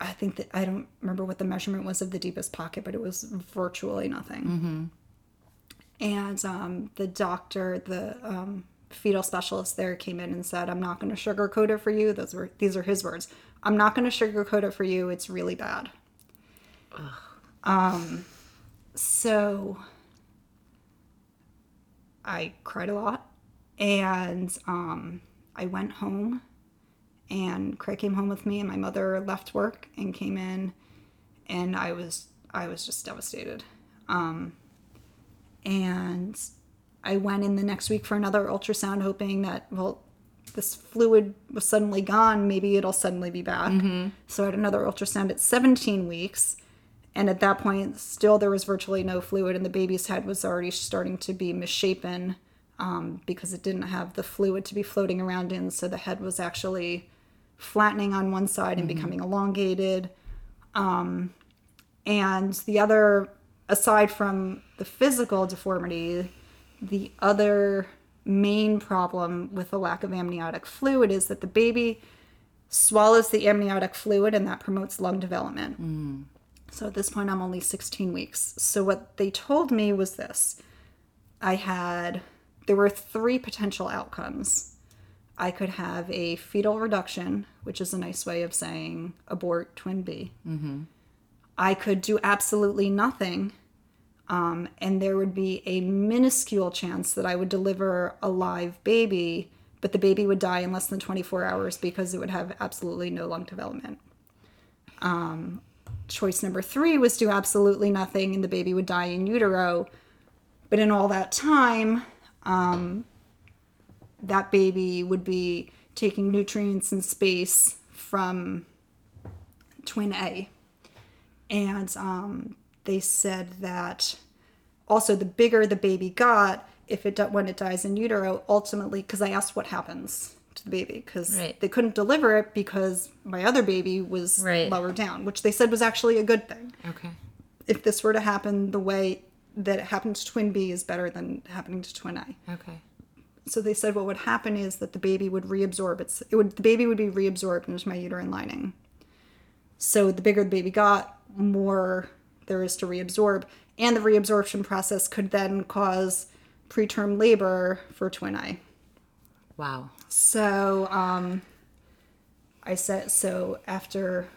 Speaker 2: I think that I don't remember what the measurement was of the deepest pocket, but it was virtually nothing. And um, the doctor, the um, fetal specialist there, came in and said, "I'm not going to sugarcoat it for you." Those were these are his words. I'm not going to sugarcoat it for you. It's really bad. Um, so I cried a lot, and um, I went home and Craig came home with me and my mother left work and came in and I was I was just devastated. Um, and I went in the next week for another ultrasound hoping that well this fluid was suddenly gone, maybe it'll suddenly be back. So I had another ultrasound at 17 weeks and at that point still there was virtually no fluid and the baby's head was already starting to be misshapen um, because it didn't have the fluid to be floating around in so the head was actually flattening on one side and becoming elongated. Um, and the other aside from the physical deformity the other main problem with the lack of amniotic fluid is that the baby swallows the amniotic fluid and that promotes lung development so at this point, I'm only 16 weeks. So what they told me was this I had, there were three potential outcomes. I could have a fetal reduction, which is a nice way of saying abort twin B. I could do absolutely nothing. Um, and there would be a minuscule chance that I would deliver a live baby, but the baby would die in less than 24 hours because it would have absolutely no lung development choice number three was do absolutely nothing and the baby would die in utero. But in all that time, um, that baby would be taking nutrients and space from twin A. And um, they said that also the bigger the baby got, if it when it dies in utero, ultimately, because I asked what happens to the baby, because
Speaker 1: Right.
Speaker 2: they couldn't deliver it because my other baby was
Speaker 1: Right.
Speaker 2: lower down, which they said was actually a good thing.
Speaker 1: Okay.
Speaker 2: If this were to happen the way that it happened to twin B is better than happening to twin A.
Speaker 1: Okay.
Speaker 2: So they said what would happen is that the baby would reabsorb its it would the baby would be reabsorbed into my uterine lining. So the bigger the baby got, more there is to reabsorb, and the reabsorption process could then cause preterm labor for twin A.
Speaker 1: Wow.
Speaker 2: So um, I said so after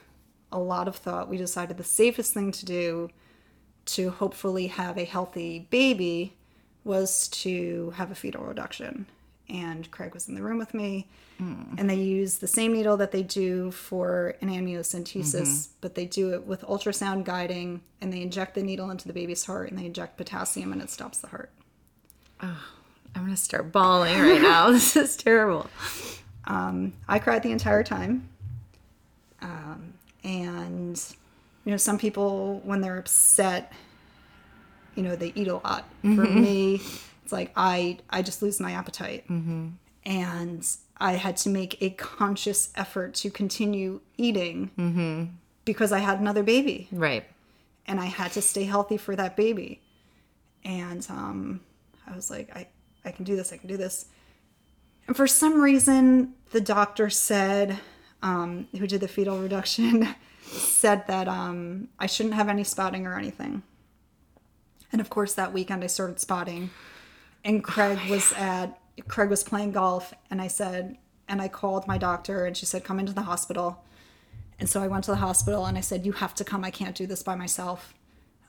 Speaker 2: a lot of thought, we decided the safest thing to do to hopefully have a healthy baby was to have a fetal reduction. And Craig was in the room with me, and they use the same needle that they do for an amniocentesis, but they do it with ultrasound guiding, and they inject the needle into the baby's heart, and they inject potassium, and it stops the heart.
Speaker 1: I'm gonna start bawling right now. this is terrible.
Speaker 2: Um, I cried the entire time. Um, and, you know, some people, when they're upset, you know, they eat a lot. For me, it's like I, I just lose my appetite. And I had to make a conscious effort to continue eating because I had another baby
Speaker 1: Right.
Speaker 2: and I had to stay healthy for that baby. And um, I was like, I, I can do this, I can do this. And for some reason, the doctor said, um, who did the fetal reduction, said that um, I shouldn't have any spotting or anything. And of course, that weekend I started spotting, and Craig was at Craig was playing golf, and I said, and I called my doctor, and she said, come into the hospital. And so I went to the hospital, and I said, you have to come. I can't do this by myself.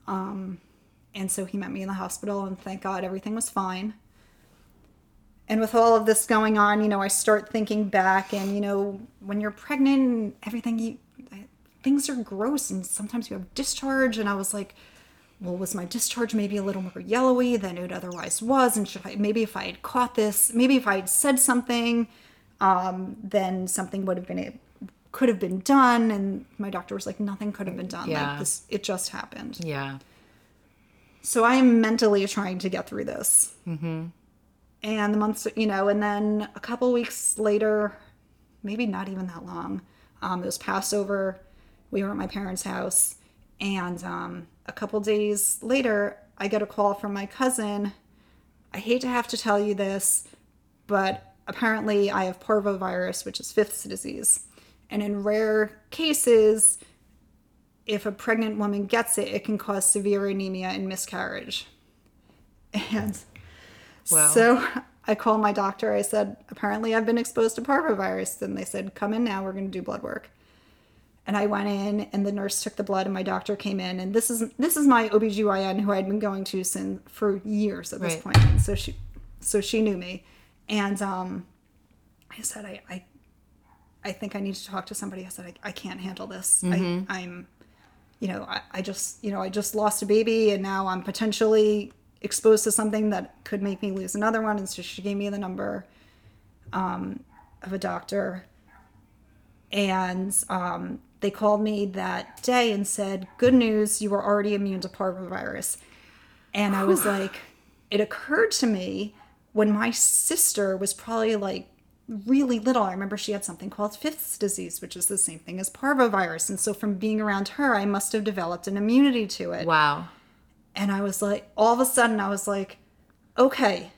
Speaker 2: Um, and so he met me in the hospital, and thank God everything was fine. And with all of this going on, you know, I start thinking back, and you know, when you're pregnant and everything, you things are gross, and sometimes you have discharge. And I was like, well, was my discharge maybe a little more yellowy than it otherwise was? And should I maybe if I had caught this, maybe if I had said something, um, then something would have been could have been done. And my doctor was like, nothing could have been done.
Speaker 1: Yeah.
Speaker 2: Like this, it just happened.
Speaker 1: Yeah.
Speaker 2: So I am mentally trying to get through this. Mm-hmm. And the months, you know, and then a couple weeks later, maybe not even that long, um, it was Passover. We were at my parents' house. And um, a couple days later, I get a call from my cousin. I hate to have to tell you this, but apparently I have parvovirus, which is Fifth's disease. And in rare cases, if a pregnant woman gets it, it can cause severe anemia and miscarriage. And
Speaker 1: Wow.
Speaker 2: so I called my doctor. I said, apparently I've been exposed to parvovirus. And they said, come in now, we're going to do blood work. And I went in and the nurse took the blood and my doctor came in. And this is this is my OBGYN who I'd been going to since for years at this
Speaker 1: Right.
Speaker 2: point. And so she so she knew me. And um I said, I, I I think I need to talk to somebody. I said, I, I can't handle this. I, I'm, you know, I, I just, you know, I just lost a baby and now I'm potentially exposed to something that could make me lose another one. And so she gave me the number um, of a doctor. And um, they called me that day and said, Good news, you are already immune to parvovirus. And I was like, it occurred to me when my sister was probably like really little. I remember she had something called Fifth's disease, which is the same thing as parvovirus. And so from being around her, I must have developed an immunity to it.
Speaker 1: Wow.
Speaker 2: And I was like, all of a sudden, I was like, okay,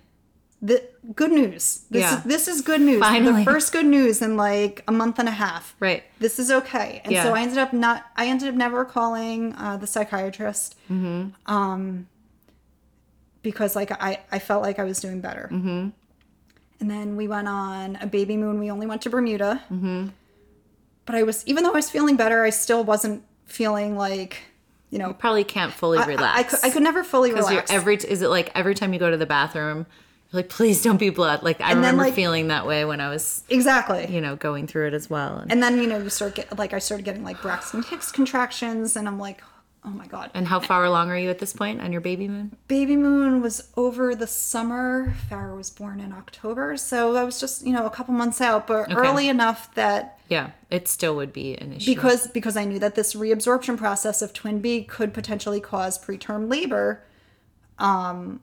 Speaker 2: the good news. This
Speaker 1: Yeah.
Speaker 2: is this is good news.
Speaker 1: Finally.
Speaker 2: The first good news in like a month and a half.
Speaker 1: Right.
Speaker 2: This is okay. And
Speaker 1: Yeah.
Speaker 2: so I ended up not. I ended up never calling uh, the psychiatrist. Hmm. Um, because like I I felt like I was doing better. Mm-hmm. And then we went on a baby moon. We only went to Bermuda. Mm-hmm. But I was even though I was feeling better, I still wasn't feeling like you know.
Speaker 1: Probably can't fully
Speaker 2: I-
Speaker 1: relax.
Speaker 2: I, I, could, I could never fully relax.
Speaker 1: every is it like every time you go to the bathroom, you're like, please don't be blood. Like I
Speaker 2: And then,
Speaker 1: remember
Speaker 2: like-
Speaker 1: feeling that way when I was,
Speaker 2: exactly.
Speaker 1: you know, going through it as well. And,
Speaker 2: And then you know you start get like I started getting like Braxton Hicks contractions, and I'm like, oh my god.
Speaker 1: and how far along are you at this point on your baby moon?
Speaker 2: Baby Moon was over the summer. Farrah was born in October, so I was just you know a couple months out, but early enough that
Speaker 1: Yeah, it still would be an issue.
Speaker 2: because because I knew that this reabsorption process of twin B could potentially cause preterm labor. Um,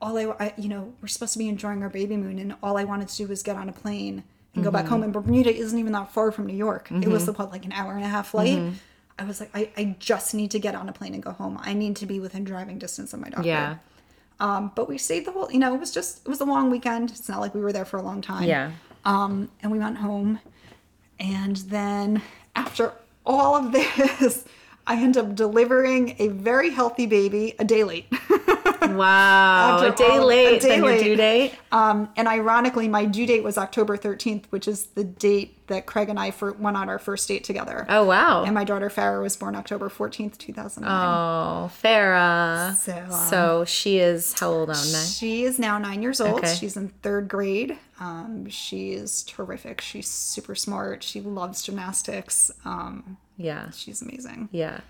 Speaker 2: all I, I you know we're supposed to be enjoying our baby moon, and all I wanted to do was get on a plane and go back home. And Bermuda isn't even that far from New York. It was what like an hour and a half flight. I was like, I, I just need to get on a plane and go home. I need to be within driving distance of my doctor.
Speaker 1: yeah,
Speaker 2: Um, but we stayed the whole, you know, it was just, it was a long weekend. It's not like we were there for a long time.
Speaker 1: yeah.
Speaker 2: Um, and we went home. And then after all of this, I end up delivering a very healthy baby a day late.
Speaker 1: Wow, a day
Speaker 2: all- a
Speaker 1: late
Speaker 2: day
Speaker 1: than your due date.
Speaker 2: um, and ironically, my due date was October 13th, which is the date that Craig and I fir- went on our first date together.
Speaker 1: Oh wow.
Speaker 2: And my daughter Farah was born October 14th, 2009.
Speaker 1: oh, Farah.
Speaker 2: So, um,
Speaker 1: So she is how old now? Nine.
Speaker 2: She is now nine years old.
Speaker 1: Okay.
Speaker 2: She's in third grade. Um, she is terrific. She's super smart. She loves gymnastics. Um,
Speaker 1: Yeah,
Speaker 2: she's amazing.
Speaker 1: yeah.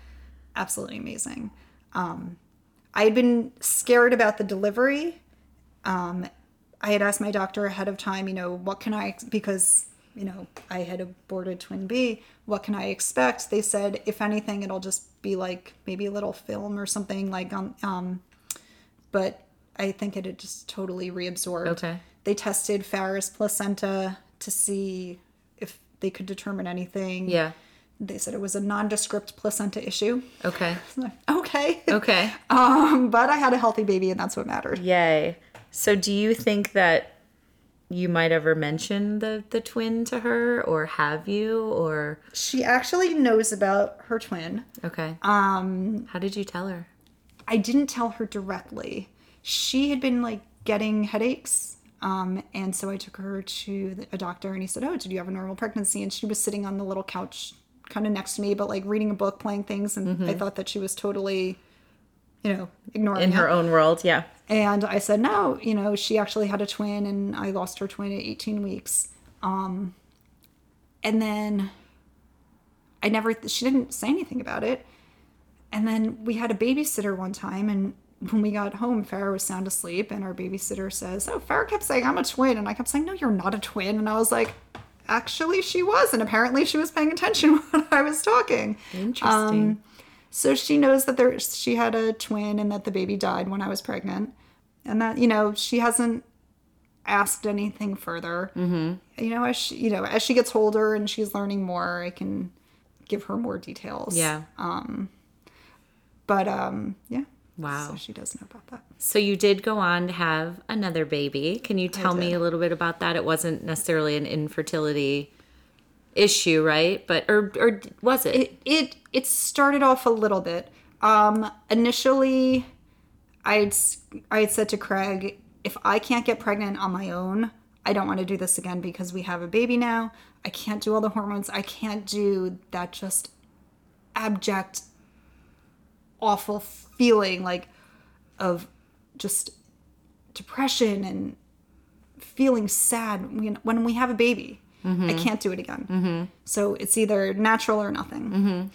Speaker 2: Absolutely amazing. Um, I had been scared about the delivery Um, I had asked my doctor ahead of time, you know, what can I, because, you know, I had aborted twin B, what can I expect? They said, if anything, it'll just be like maybe a little film or something like, um, um but I think it had just totally reabsorbed.
Speaker 1: Okay.
Speaker 2: They tested Farrah's placenta to see if they could determine anything.
Speaker 1: Yeah.
Speaker 2: They said it was a nondescript placenta issue.
Speaker 1: Okay.
Speaker 2: okay.
Speaker 1: Okay.
Speaker 2: Um, but I had a healthy baby, and that's what mattered.
Speaker 1: Yay. So do you think that you might ever mention the the twin to her or have you or
Speaker 2: She actually knows about her twin.
Speaker 1: Okay. Um how did you tell her?
Speaker 2: I didn't tell her directly. She had been like getting headaches. Um, and so I took her to the, a doctor and he said, Oh, did you have a normal pregnancy? And she was sitting on the little couch kind of next to me, but like reading a book, playing things. And I thought that she was totally, you know, ignoring
Speaker 1: In
Speaker 2: it.
Speaker 1: her own world, yeah.
Speaker 2: And I said, no, you know, she actually had a twin and I lost her twin at 18 weeks. Um, and then I never, she didn't say anything about it. And then we had a babysitter one time and when we got home, Farrah was sound asleep and our babysitter says, oh, Farrah kept saying I'm a twin. And I kept saying, no, you're not a twin. And I was like, actually she was. And apparently she was paying attention when I was talking.
Speaker 1: Interesting.
Speaker 2: So she knows that there she had a twin and that the baby died when I was pregnant, and that you know she hasn't asked anything further. Mm-hmm. You know, as she you know as she gets older and she's learning more, I can give her more details.
Speaker 1: yeah.
Speaker 2: But um, yeah.
Speaker 1: Wow.
Speaker 2: So she does know about that.
Speaker 1: So you did go on to have another baby. Can you tell me a little bit about that? It wasn't necessarily an infertility issue, right? But or or was it?
Speaker 2: it it it started off a little bit. Um, initially, I'd I had said to Craig, if I can't get pregnant on my own, I don't want to do this again because we have a baby now. I can't do all the hormones. I can't do that just abject, awful feeling like of just depression and feeling sad when, we have a baby. I can't do it again. So it's either natural or nothing.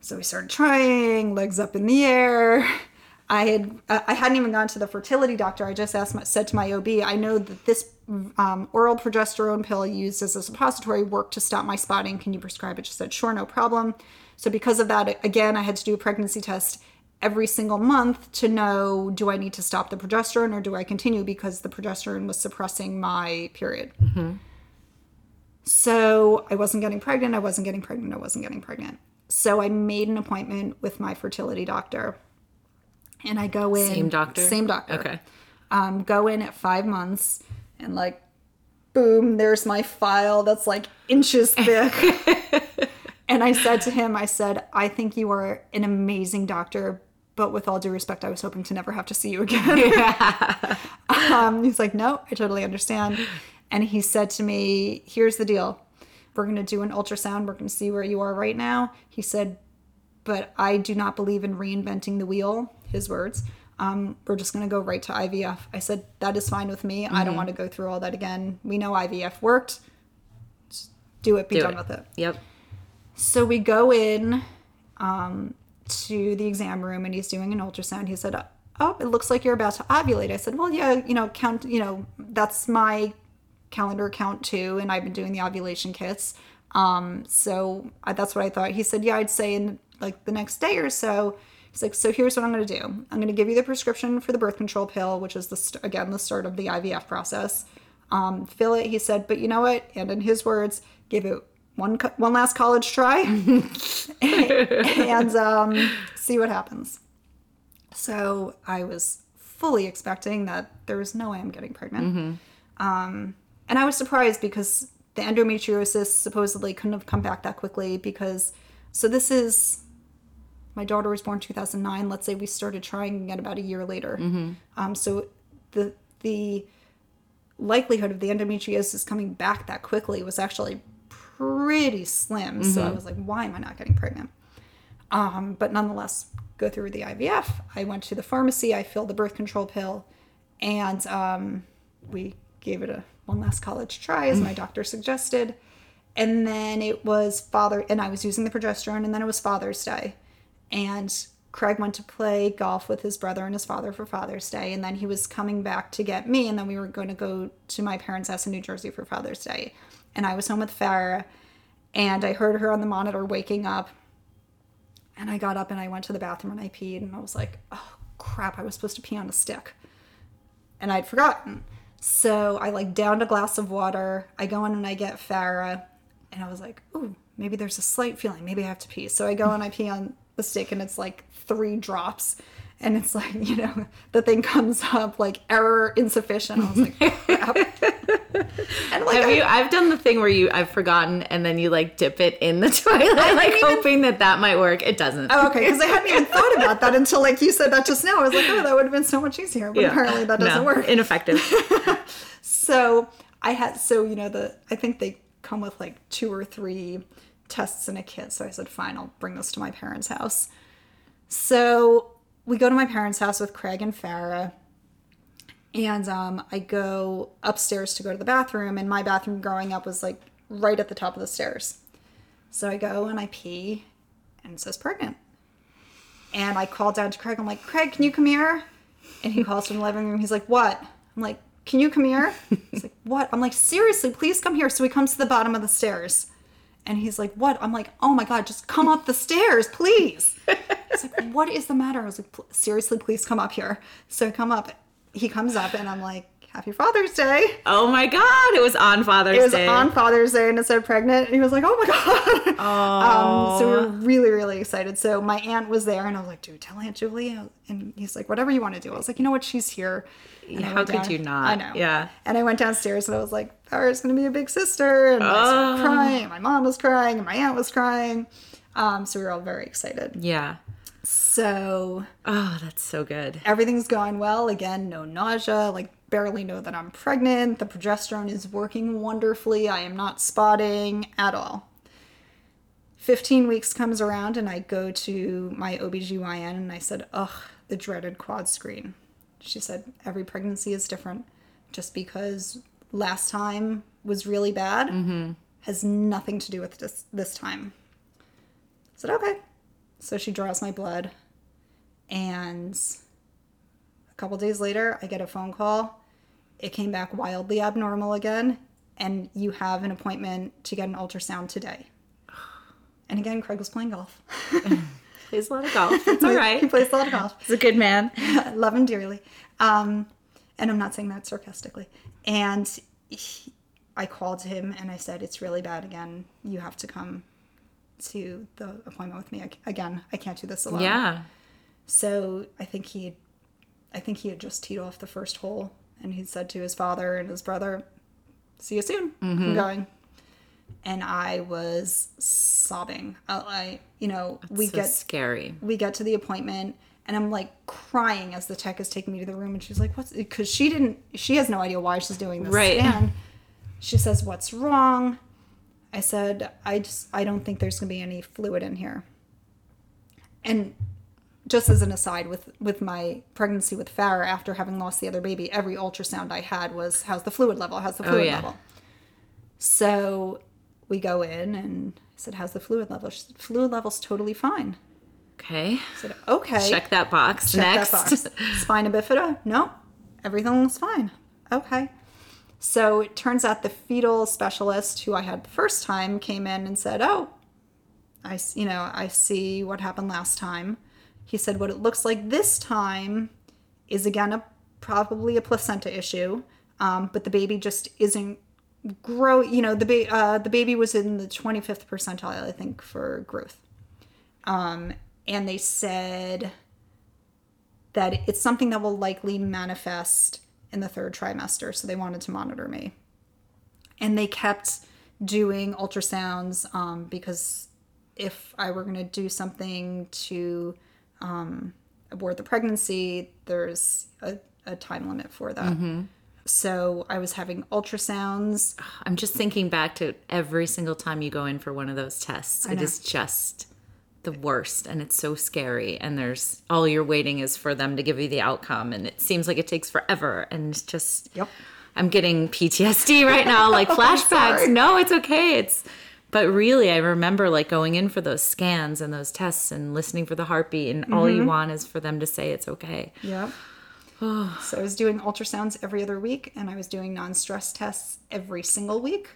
Speaker 2: So we started trying, legs up in the air. I had uh, I hadn't even gone to the fertility doctor. I just asked my, said to my OB, I know that this um, oral progesterone pill used as a suppository worked to stop my spotting. Can you prescribe it? She said, sure, no problem. So because of that, again, I had to do a pregnancy test every single month to know do I need to stop the progesterone or do I continue because the progesterone was suppressing my period. So I wasn't getting pregnant, I wasn't getting pregnant, I wasn't getting pregnant. So I made an appointment with my fertility doctor. And I go in.
Speaker 1: Same doctor?
Speaker 2: Same doctor.
Speaker 1: Okay.
Speaker 2: Um, go in at five months and like, boom, there's my file that's like inches thick. and I said to him, I said, I think you are an amazing doctor, but with all due respect, I was hoping to never have to see you again. um, he's like, no, I totally understand. And he said to me, here's the deal. We're going to do an ultrasound. We're going to see where you are right now. He said, but I do not believe in reinventing the wheel, his words. Um, we're just going to go right to IVF. I said, that is fine with me. I don't want to go through all that again. We know IVF worked. Just do it, be
Speaker 1: Do
Speaker 2: done
Speaker 1: it.
Speaker 2: with it.
Speaker 1: Yep.
Speaker 2: So we go in um, to the exam room and he's doing an ultrasound. He said, Oh, it looks like you're about to ovulate. I said, Well, yeah, you know, count, you know, that's my calendar count too. And I've been doing the ovulation kits. Um, so I, that's what I thought. He said, Yeah, I'd say in like the next day or so. He's like, So here's what I'm going to do I'm going to give you the prescription for the birth control pill, which is the, st- again, the start of the IVF process. Um, fill it. He said, But you know what? And in his words, give it one co- one last college try and um, see what happens. So I was fully expecting that there was no way I'm getting pregnant. Um, and I was surprised because the endometriosis supposedly couldn't have come back that quickly because so this is my daughter was born 2009 let's say we started trying again about a year later um, so the the likelihood of the endometriosis coming back that quickly was actually pretty slim. So I was like, why am I not getting pregnant? Um, but nonetheless, go through the IVF. I went to the pharmacy. I filled the birth control pill, and um, we gave it a one last college try, as my doctor suggested. And then it was father, and I was using the progesterone. And then it was Father's Day, and Craig went to play golf with his brother and his father for Father's Day, and then he was coming back to get me, and then we were going to go to my parents' house in New Jersey for Father's Day. And I was home with Farah, and I heard her on the monitor waking up. And I got up and I went to the bathroom and I peed, and I was like, oh crap, I was supposed to pee on a stick. And I'd forgotten. So I like downed a glass of water. I go in and I get Farah, and I was like, ooh, maybe there's a slight feeling. Maybe I have to pee. So I go and I pee on the stick, and it's like three drops. And it's like, you know, the thing comes up like error insufficient. I was like, crap.
Speaker 1: and like, Have I, you? I've done the thing where you I've forgotten, and then you like dip it in the toilet, like even, hoping that that might work. It doesn't.
Speaker 2: Oh, okay, because I hadn't even thought about that until like you said that just now. I was like, oh, that would have been so much easier. But yeah. apparently that doesn't no, work.
Speaker 1: Ineffective.
Speaker 2: so I had so you know the I think they come with like two or three tests in a kit. So I said, fine, I'll bring this to my parents' house. So we go to my parents' house with Craig and Farah. And um, I go upstairs to go to the bathroom. And my bathroom growing up was like right at the top of the stairs. So I go and I pee, and it says pregnant. And I call down to Craig. I'm like, Craig, can you come here? And he calls from the living room. He's like, what? I'm like, can you come here? He's like, what? I'm like, seriously, please come here. So he comes to the bottom of the stairs. And he's like, what? I'm like, oh my God, just come up the stairs, please. He's like, what is the matter? I was like, seriously, please come up here. So I come up. He comes up and I'm like, Happy Father's Day.
Speaker 1: Oh my God. It was on Father's Day.
Speaker 2: It was
Speaker 1: Day.
Speaker 2: on Father's Day and it said pregnant. And he was like, oh my God. Oh. Um, so we were really, really excited. So my aunt was there and I was like, dude, tell Aunt Julie. And he's like, whatever you want to do. I was like, you know what? She's here.
Speaker 1: And How could down. you not?
Speaker 2: I know.
Speaker 1: Yeah.
Speaker 2: And I went downstairs and I was like, Farah's going to be a big sister. And oh. I was crying. And my mom was crying and my aunt was crying. Um, so we were all very excited.
Speaker 1: Yeah.
Speaker 2: So,
Speaker 1: oh, that's so good.
Speaker 2: Everything's going well. Again, no nausea. Like barely know that I'm pregnant. The progesterone is working wonderfully. I am not spotting at all. 15 weeks comes around and I go to my OBGYN and I said, ugh, the dreaded quad screen. She said, every pregnancy is different. Just because last time was really bad mm-hmm. has nothing to do with this, this time. I said, okay. So she draws my blood and a couple days later, I get a phone call it came back wildly abnormal again, and you have an appointment to get an ultrasound today. And again, Craig was playing golf.
Speaker 1: plays a lot of golf. It's all right.
Speaker 2: he plays a lot of golf.
Speaker 1: He's a good man.
Speaker 2: Love him dearly. Um, and I'm not saying that sarcastically. And he, I called him and I said, It's really bad again. You have to come to the appointment with me again. I can't do this alone.
Speaker 1: Yeah.
Speaker 2: So I think he, I think he had just teed off the first hole and he said to his father and his brother, "See you soon. Mm-hmm. I'm going." And I was sobbing. I, I you know,
Speaker 1: That's
Speaker 2: we
Speaker 1: so
Speaker 2: get
Speaker 1: scary.
Speaker 2: We get to the appointment, and I'm like crying as the tech is taking me to the room, and she's like, "What's?" Because she didn't. She has no idea why she's doing this
Speaker 1: right.
Speaker 2: scan. She says, "What's wrong?" I said, "I just I don't think there's gonna be any fluid in here." And just as an aside with with my pregnancy with Farah after having lost the other baby, every ultrasound I had was how's the fluid level? How's the oh, fluid oh, yeah. level? So we go in and I said, How's the fluid level? She said, Fluid level's totally fine.
Speaker 1: Okay. I
Speaker 2: said, Okay.
Speaker 1: Check that box. Check Next. That
Speaker 2: box. Spina bifida? No. Everything looks fine. Okay. So it turns out the fetal specialist who I had the first time came in and said, Oh, I you know, I see what happened last time he said what it looks like this time is again a probably a placenta issue, um, but the baby just isn't grow. You know, the ba- uh, the baby was in the 25th percentile, I think, for growth. Um, and they said that it's something that will likely manifest in the third trimester. So they wanted to monitor me, and they kept doing ultrasounds um, because if I were going to do something to um, abort the pregnancy, there's a, a time limit for that. Mm-hmm. So I was having ultrasounds.
Speaker 1: I'm just thinking back to every single time you go in for one of those tests. It is just the worst and it's so scary and there's all you're waiting is for them to give you the outcome and it seems like it takes forever and just
Speaker 2: Yep.
Speaker 1: I'm getting PTSD right now like flashbacks. no, it's okay. It's But really, I remember like going in for those scans and those tests and listening for the heartbeat, and all you mm-hmm. want is for them to say it's okay.
Speaker 2: Yep. so I was doing ultrasounds every other week, and I was doing non-stress tests every single week.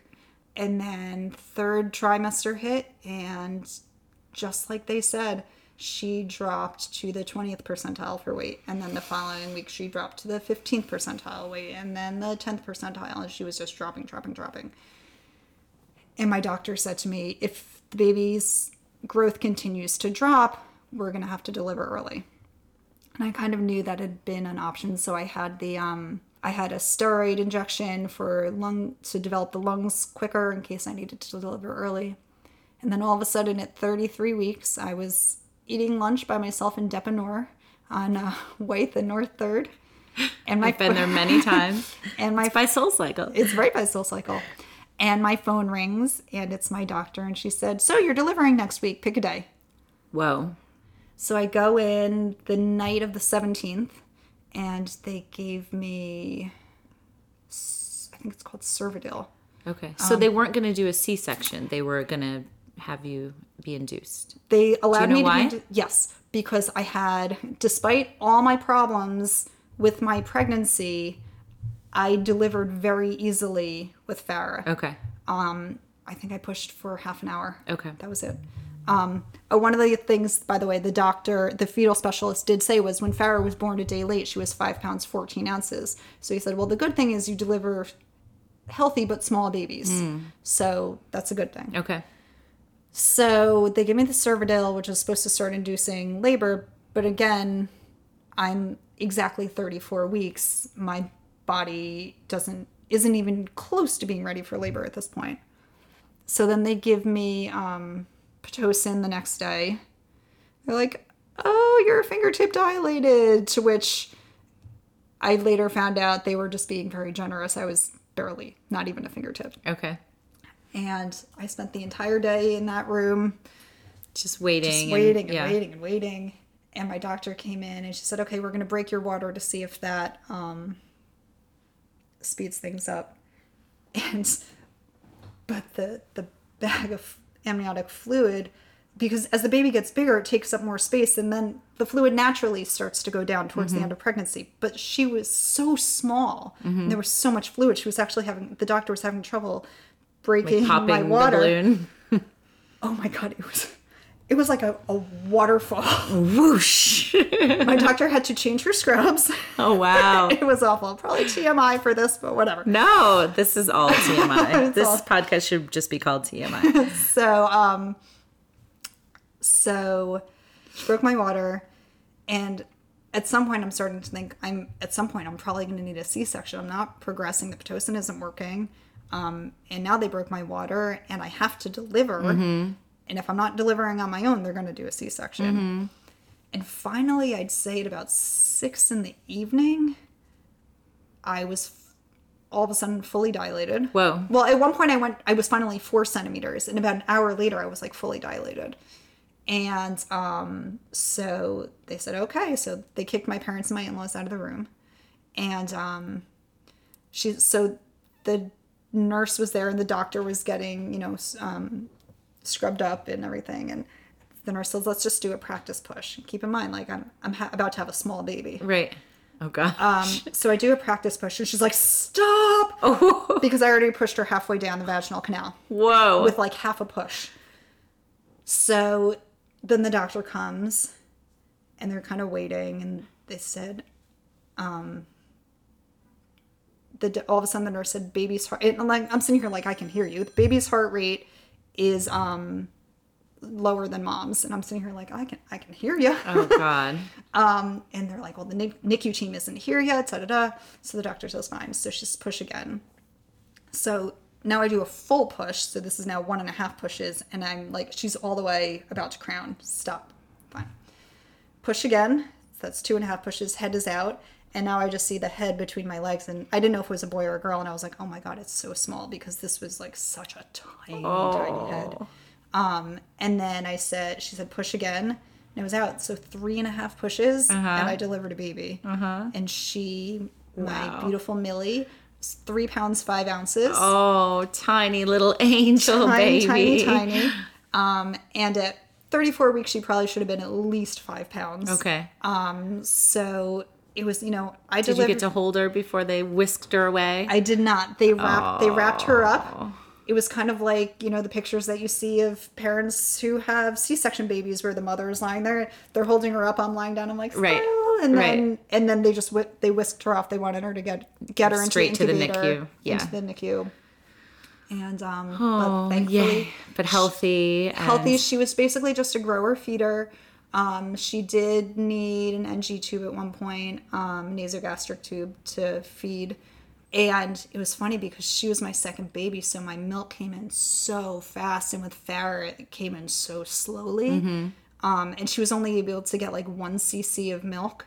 Speaker 2: And then third trimester hit, and just like they said, she dropped to the 20th percentile for weight. And then the following week, she dropped to the 15th percentile weight, and then the 10th percentile, and she was just dropping, dropping, dropping. And my doctor said to me, if the baby's growth continues to drop, we're going to have to deliver early. And I kind of knew that had been an option, so I had the um I had a steroid injection for lung to develop the lungs quicker in case I needed to deliver early. And then all of a sudden at 33 weeks, I was eating lunch by myself in Depanneur on uh, Wythe and North Third. And my
Speaker 1: I've been there many times.
Speaker 2: and my
Speaker 1: By SoulCycle.
Speaker 2: it's right by SoulCycle. And my phone rings and it's my doctor and she said, "So you're delivering next week. Pick a day."
Speaker 1: Whoa.
Speaker 2: So I go in the night of the 17th and they gave me I think it's called Cervidil.
Speaker 1: Okay.
Speaker 2: Um,
Speaker 1: So they weren't going to do a C section. They were going to have you be induced.
Speaker 2: They allowed
Speaker 1: know
Speaker 2: me to
Speaker 1: why?
Speaker 2: be yes, because I had despite all my problems with my pregnancy, I delivered very easily with Farah.
Speaker 1: Okay.
Speaker 2: Um I think I pushed for half an hour.
Speaker 1: Okay.
Speaker 2: That was it. Um, uh, one of the things, by the way, the doctor, the fetal specialist did say was when Farah was born a day late, she was five pounds, 14 ounces. So he said, well, the good thing is you deliver healthy but small babies. So that's a good thing.
Speaker 1: Okay.
Speaker 2: So they give me the Cervidil, which is supposed to start inducing labor. But again, I'm exactly 34 weeks. My body doesn't, isn't even close to being ready for labor at this point. So then they give me um, Pitocin the next day. They're like, oh, you're fingertip dilated. To which I later found out they were just being very generous. I was barely, not even a fingertip.
Speaker 1: Okay.
Speaker 2: And I spent the entire day in that room
Speaker 1: Just waiting.
Speaker 2: just waiting and
Speaker 1: yeah.
Speaker 2: waiting and waiting. And my doctor came in and she said, "Okay, we're going to break your water to see if that um, speeds things up." And but the the bag of amniotic fluid, because as the baby gets bigger, it takes up more space, and then the fluid naturally starts to go down towards
Speaker 1: Mm-hmm.
Speaker 2: the end of pregnancy. But she was so small, and there was so much fluid. She was actually having the doctor was having trouble breaking
Speaker 1: Popping
Speaker 2: my water.
Speaker 1: balloon.
Speaker 2: Oh my god, it was it was like a, a waterfall.
Speaker 1: Whoosh.
Speaker 2: My doctor had to change her scrubs.
Speaker 1: oh, wow.
Speaker 2: it was awful. Probably TMI for this, but whatever.
Speaker 1: No, this is all TMI. This
Speaker 2: all-
Speaker 1: podcast should just be called TMI.
Speaker 2: So um so she broke my water and at some point I'm starting to think I'm at some point I'm probably going to need a C-section. I'm not progressing. The pitocin isn't working. Um, and now they broke my water and I have to deliver. And if I'm not delivering on my own, they're going to do a C-section. And finally, I'd say at about six in the evening, I was f- all of a sudden fully dilated.
Speaker 1: Whoa.
Speaker 2: Well, at one point, I went, I was finally four centimeters, and about an hour later, I was like fully dilated. And um, so they said, okay. So they kicked my parents and my in laws out of the room. And um, she, so the nurse was there, and the doctor was getting, you know, um, scrubbed up and everything. And the nurse says, let's just do a practice push. Keep in mind, like, I'm, I'm ha- about to have a small baby.
Speaker 1: right. Oh, God.
Speaker 2: Um, so I do a practice push, and she's like, stop!
Speaker 1: oh,
Speaker 2: Because I already pushed her halfway down the vaginal canal
Speaker 1: whoa.
Speaker 2: with like half a push. So then the doctor comes and they're kind of waiting and they said, um, the, all of a sudden the nurse said baby's heart and I'm like I'm sitting here like I can hear you. The baby's heart rate is um lower than mom's and I'm sitting here like I can I can hear you.
Speaker 1: oh, God.
Speaker 2: Um, and they're like, well, the NICU team isn't here yet, da da da. So the doctor says, fine. So she's push again. So now I do a full push. So this is now one and a half pushes. And I'm like, she's all the way about to crown. Stop. Fine. Push again. That's two and a half pushes. Head is out. And now I just see the head between my legs. And I didn't know if it was a boy or a girl. And I was like, oh my God, it's so small because this was like such a tiny, tiny head. Um, and then I said, she said, push again. And it was out. So three and a half pushes, and I delivered a baby. And she, my
Speaker 1: Wow.
Speaker 2: beautiful Millie, It's three pounds five ounces.
Speaker 1: Oh, tiny little angel
Speaker 2: tiny,
Speaker 1: baby.
Speaker 2: tiny, tiny. Um, and at 34 weeks, she probably should have been at least five pounds.
Speaker 1: Okay.
Speaker 2: So it was, you know, I
Speaker 1: Did you get to hold her before they whisked her away?
Speaker 2: I did not. They wrapped. They wrapped her up. It was kind of like you know the pictures that you see of parents who have C-section babies, where the mother is lying there, they're holding her up, I'm lying down, I'm like,
Speaker 1: Right.
Speaker 2: "Smile," and then
Speaker 1: Right.
Speaker 2: and then they just whi- they whisked her off. They wanted her to get get her into the.
Speaker 1: Straight to the NICU. Yeah.
Speaker 2: into the NICU. And um,
Speaker 1: oh,
Speaker 2: but thankfully,
Speaker 1: yay. But healthy. and-
Speaker 2: healthy. She was basically just a grower feeder. Um, she did need an NG tube at one point, um, nasogastric tube to feed. And it was funny because she was my second baby, so my milk came in so fast, and with Farrah, it came in so slowly. Um, and she was only able to get like one cc of milk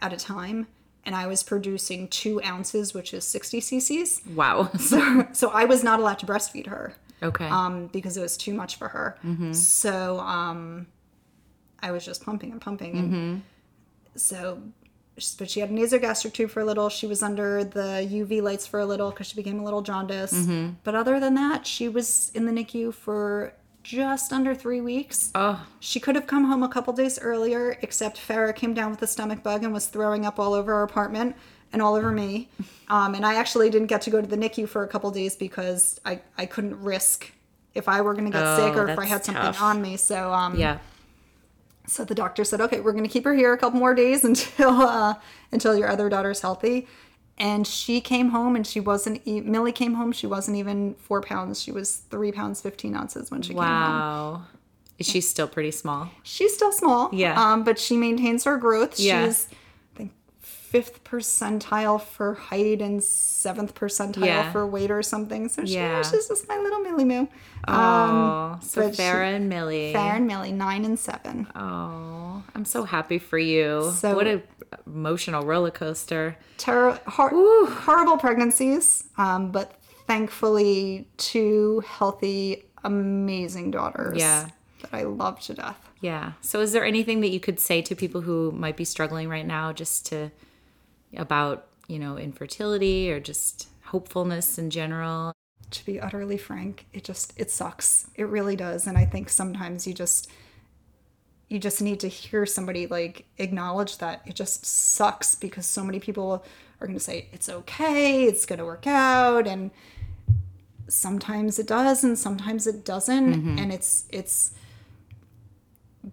Speaker 2: at a time, and I was producing two ounces, which is 60 cc's.
Speaker 1: Wow.
Speaker 2: So I was not allowed to breastfeed her
Speaker 1: okay.
Speaker 2: um, because it was too much for her. So um, I was just pumping and pumping. And So, but she had a nasogastric tube for a little. She was under the UV lights for a little because she became a little jaundiced. But other than that, she was in the NICU for just under three weeks.
Speaker 1: oh,
Speaker 2: She could have come home a couple days earlier, except Farah came down with a stomach bug and was throwing up all over our apartment and all over me. Um, and I actually didn't get to go to the NICU for a couple days because I, I couldn't risk if I were going to get
Speaker 1: Oh,
Speaker 2: sick or if I had something
Speaker 1: tough.
Speaker 2: on me. So um,
Speaker 1: yeah.
Speaker 2: So the doctor said, "Okay, we're going to keep her here a couple more days until uh, until your other daughter's healthy." And she came home, and she wasn't. E- Millie came home. She wasn't even four pounds. She was three pounds fifteen ounces when she came home.
Speaker 1: Wow. Is she still pretty small?
Speaker 2: She's still small.
Speaker 1: Yeah.
Speaker 2: Um, but she maintains her growth.
Speaker 1: Yeah.
Speaker 2: She's fifth percentile for height and seventh percentile
Speaker 1: Yeah.
Speaker 2: for weight or something. So she,
Speaker 1: Yeah.
Speaker 2: she's just my little Millie Moo.
Speaker 1: Oh, so
Speaker 2: but she-
Speaker 1: Farah and Millie.
Speaker 2: Farrah and Millie, nine and seven.
Speaker 1: Oh, I'm so happy for you.
Speaker 2: So-
Speaker 1: what a emotional roller coaster.
Speaker 2: Ter- hor- horrible pregnancies, um, but thankfully two healthy, amazing daughters.
Speaker 1: Yeah.
Speaker 2: That I love to death.
Speaker 1: Yeah. So is there anything that you could say to people who might be struggling right now just to about, you know, infertility or just hopefulness in general?
Speaker 2: To be utterly frank, it just it sucks. It really does. And I think sometimes you just you just need to hear somebody like acknowledge that it just sucks because so many people are going to say it's okay, it's going to work out and sometimes it does and sometimes it doesn't mm-hmm. and it's it's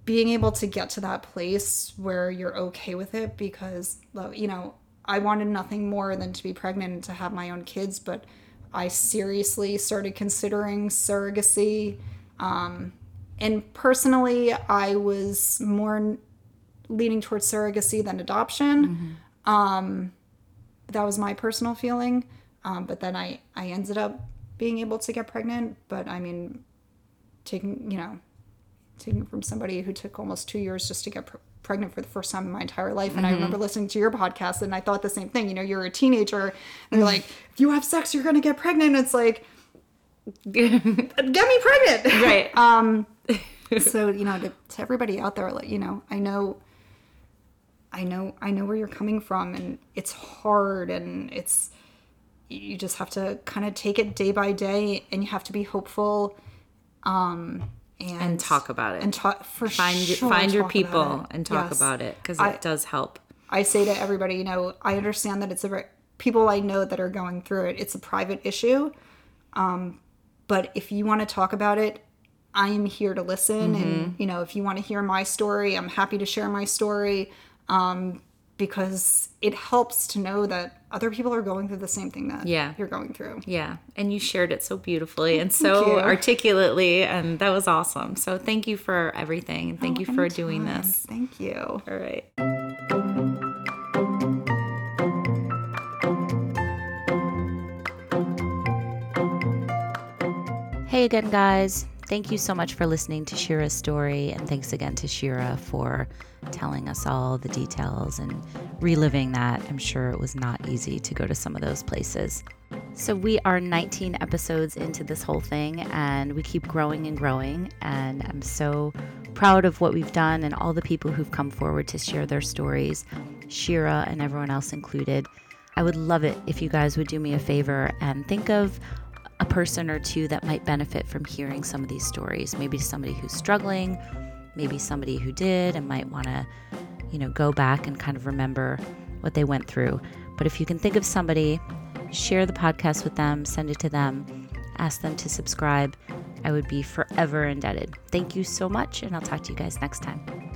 Speaker 2: being able to get to that place where you're okay with it because you know I wanted nothing more than to be pregnant and to have my own kids but I seriously started considering surrogacy um, and personally I was more leaning towards surrogacy than adoption. Um, that was my personal feeling um, but then I I ended up being able to get pregnant but I mean taking you know taking from somebody who took almost two years just to get pr- pregnant for the first time in my entire life. And I remember listening to your podcast and I thought the same thing. You know, you're a teenager and they're like, if you have sex, you're going to get pregnant. It's like, get me pregnant.
Speaker 1: Right.
Speaker 2: um, so, you know, to, to everybody out there, like, you know, I know, I know, I know where you're coming from and it's hard and it's, you just have to kind of take it day by day and you have to be hopeful. Um, and,
Speaker 1: and talk about it.
Speaker 2: and talk for
Speaker 1: find
Speaker 2: sure
Speaker 1: find your people and talk
Speaker 2: Yes.
Speaker 1: about it because it does help.
Speaker 2: I say to everybody, you know, I understand that it's a people I know that are going through it. It's a private issue, um, but if you want to talk about it, I am here to listen.
Speaker 1: Mm-hmm.
Speaker 2: And you know, if you want to hear my story, I'm happy to share my story um, because it helps to know that other people are going through the same thing that
Speaker 1: Yeah.
Speaker 2: you're going through.
Speaker 1: Yeah, and you shared it so beautifully and so
Speaker 2: you.
Speaker 1: articulately, and that was awesome. So thank you for everything, and thank
Speaker 2: Oh,
Speaker 1: you for doing this.
Speaker 2: Thank you.
Speaker 1: All right.
Speaker 3: Hey again, guys. Thank you so much for listening to Shira's story, and thanks again to Shira for telling us all the details and reliving that. I'm sure it was not easy to go to some of those places. So, we are 19 episodes into this whole thing, and we keep growing and growing. And I'm so proud of what we've done and all the people who've come forward to share their stories, Shira and everyone else included.
Speaker 1: I would love it if you guys would do me a favor and think of a person or two that might benefit from hearing some of these stories. Maybe somebody who's struggling, maybe somebody who did and might want to, you know, go back and kind of remember what they went through. But if you can think of somebody, share the podcast with them, send it to them, ask them to subscribe. I would be forever indebted. Thank you so much, and I'll talk to you guys next time.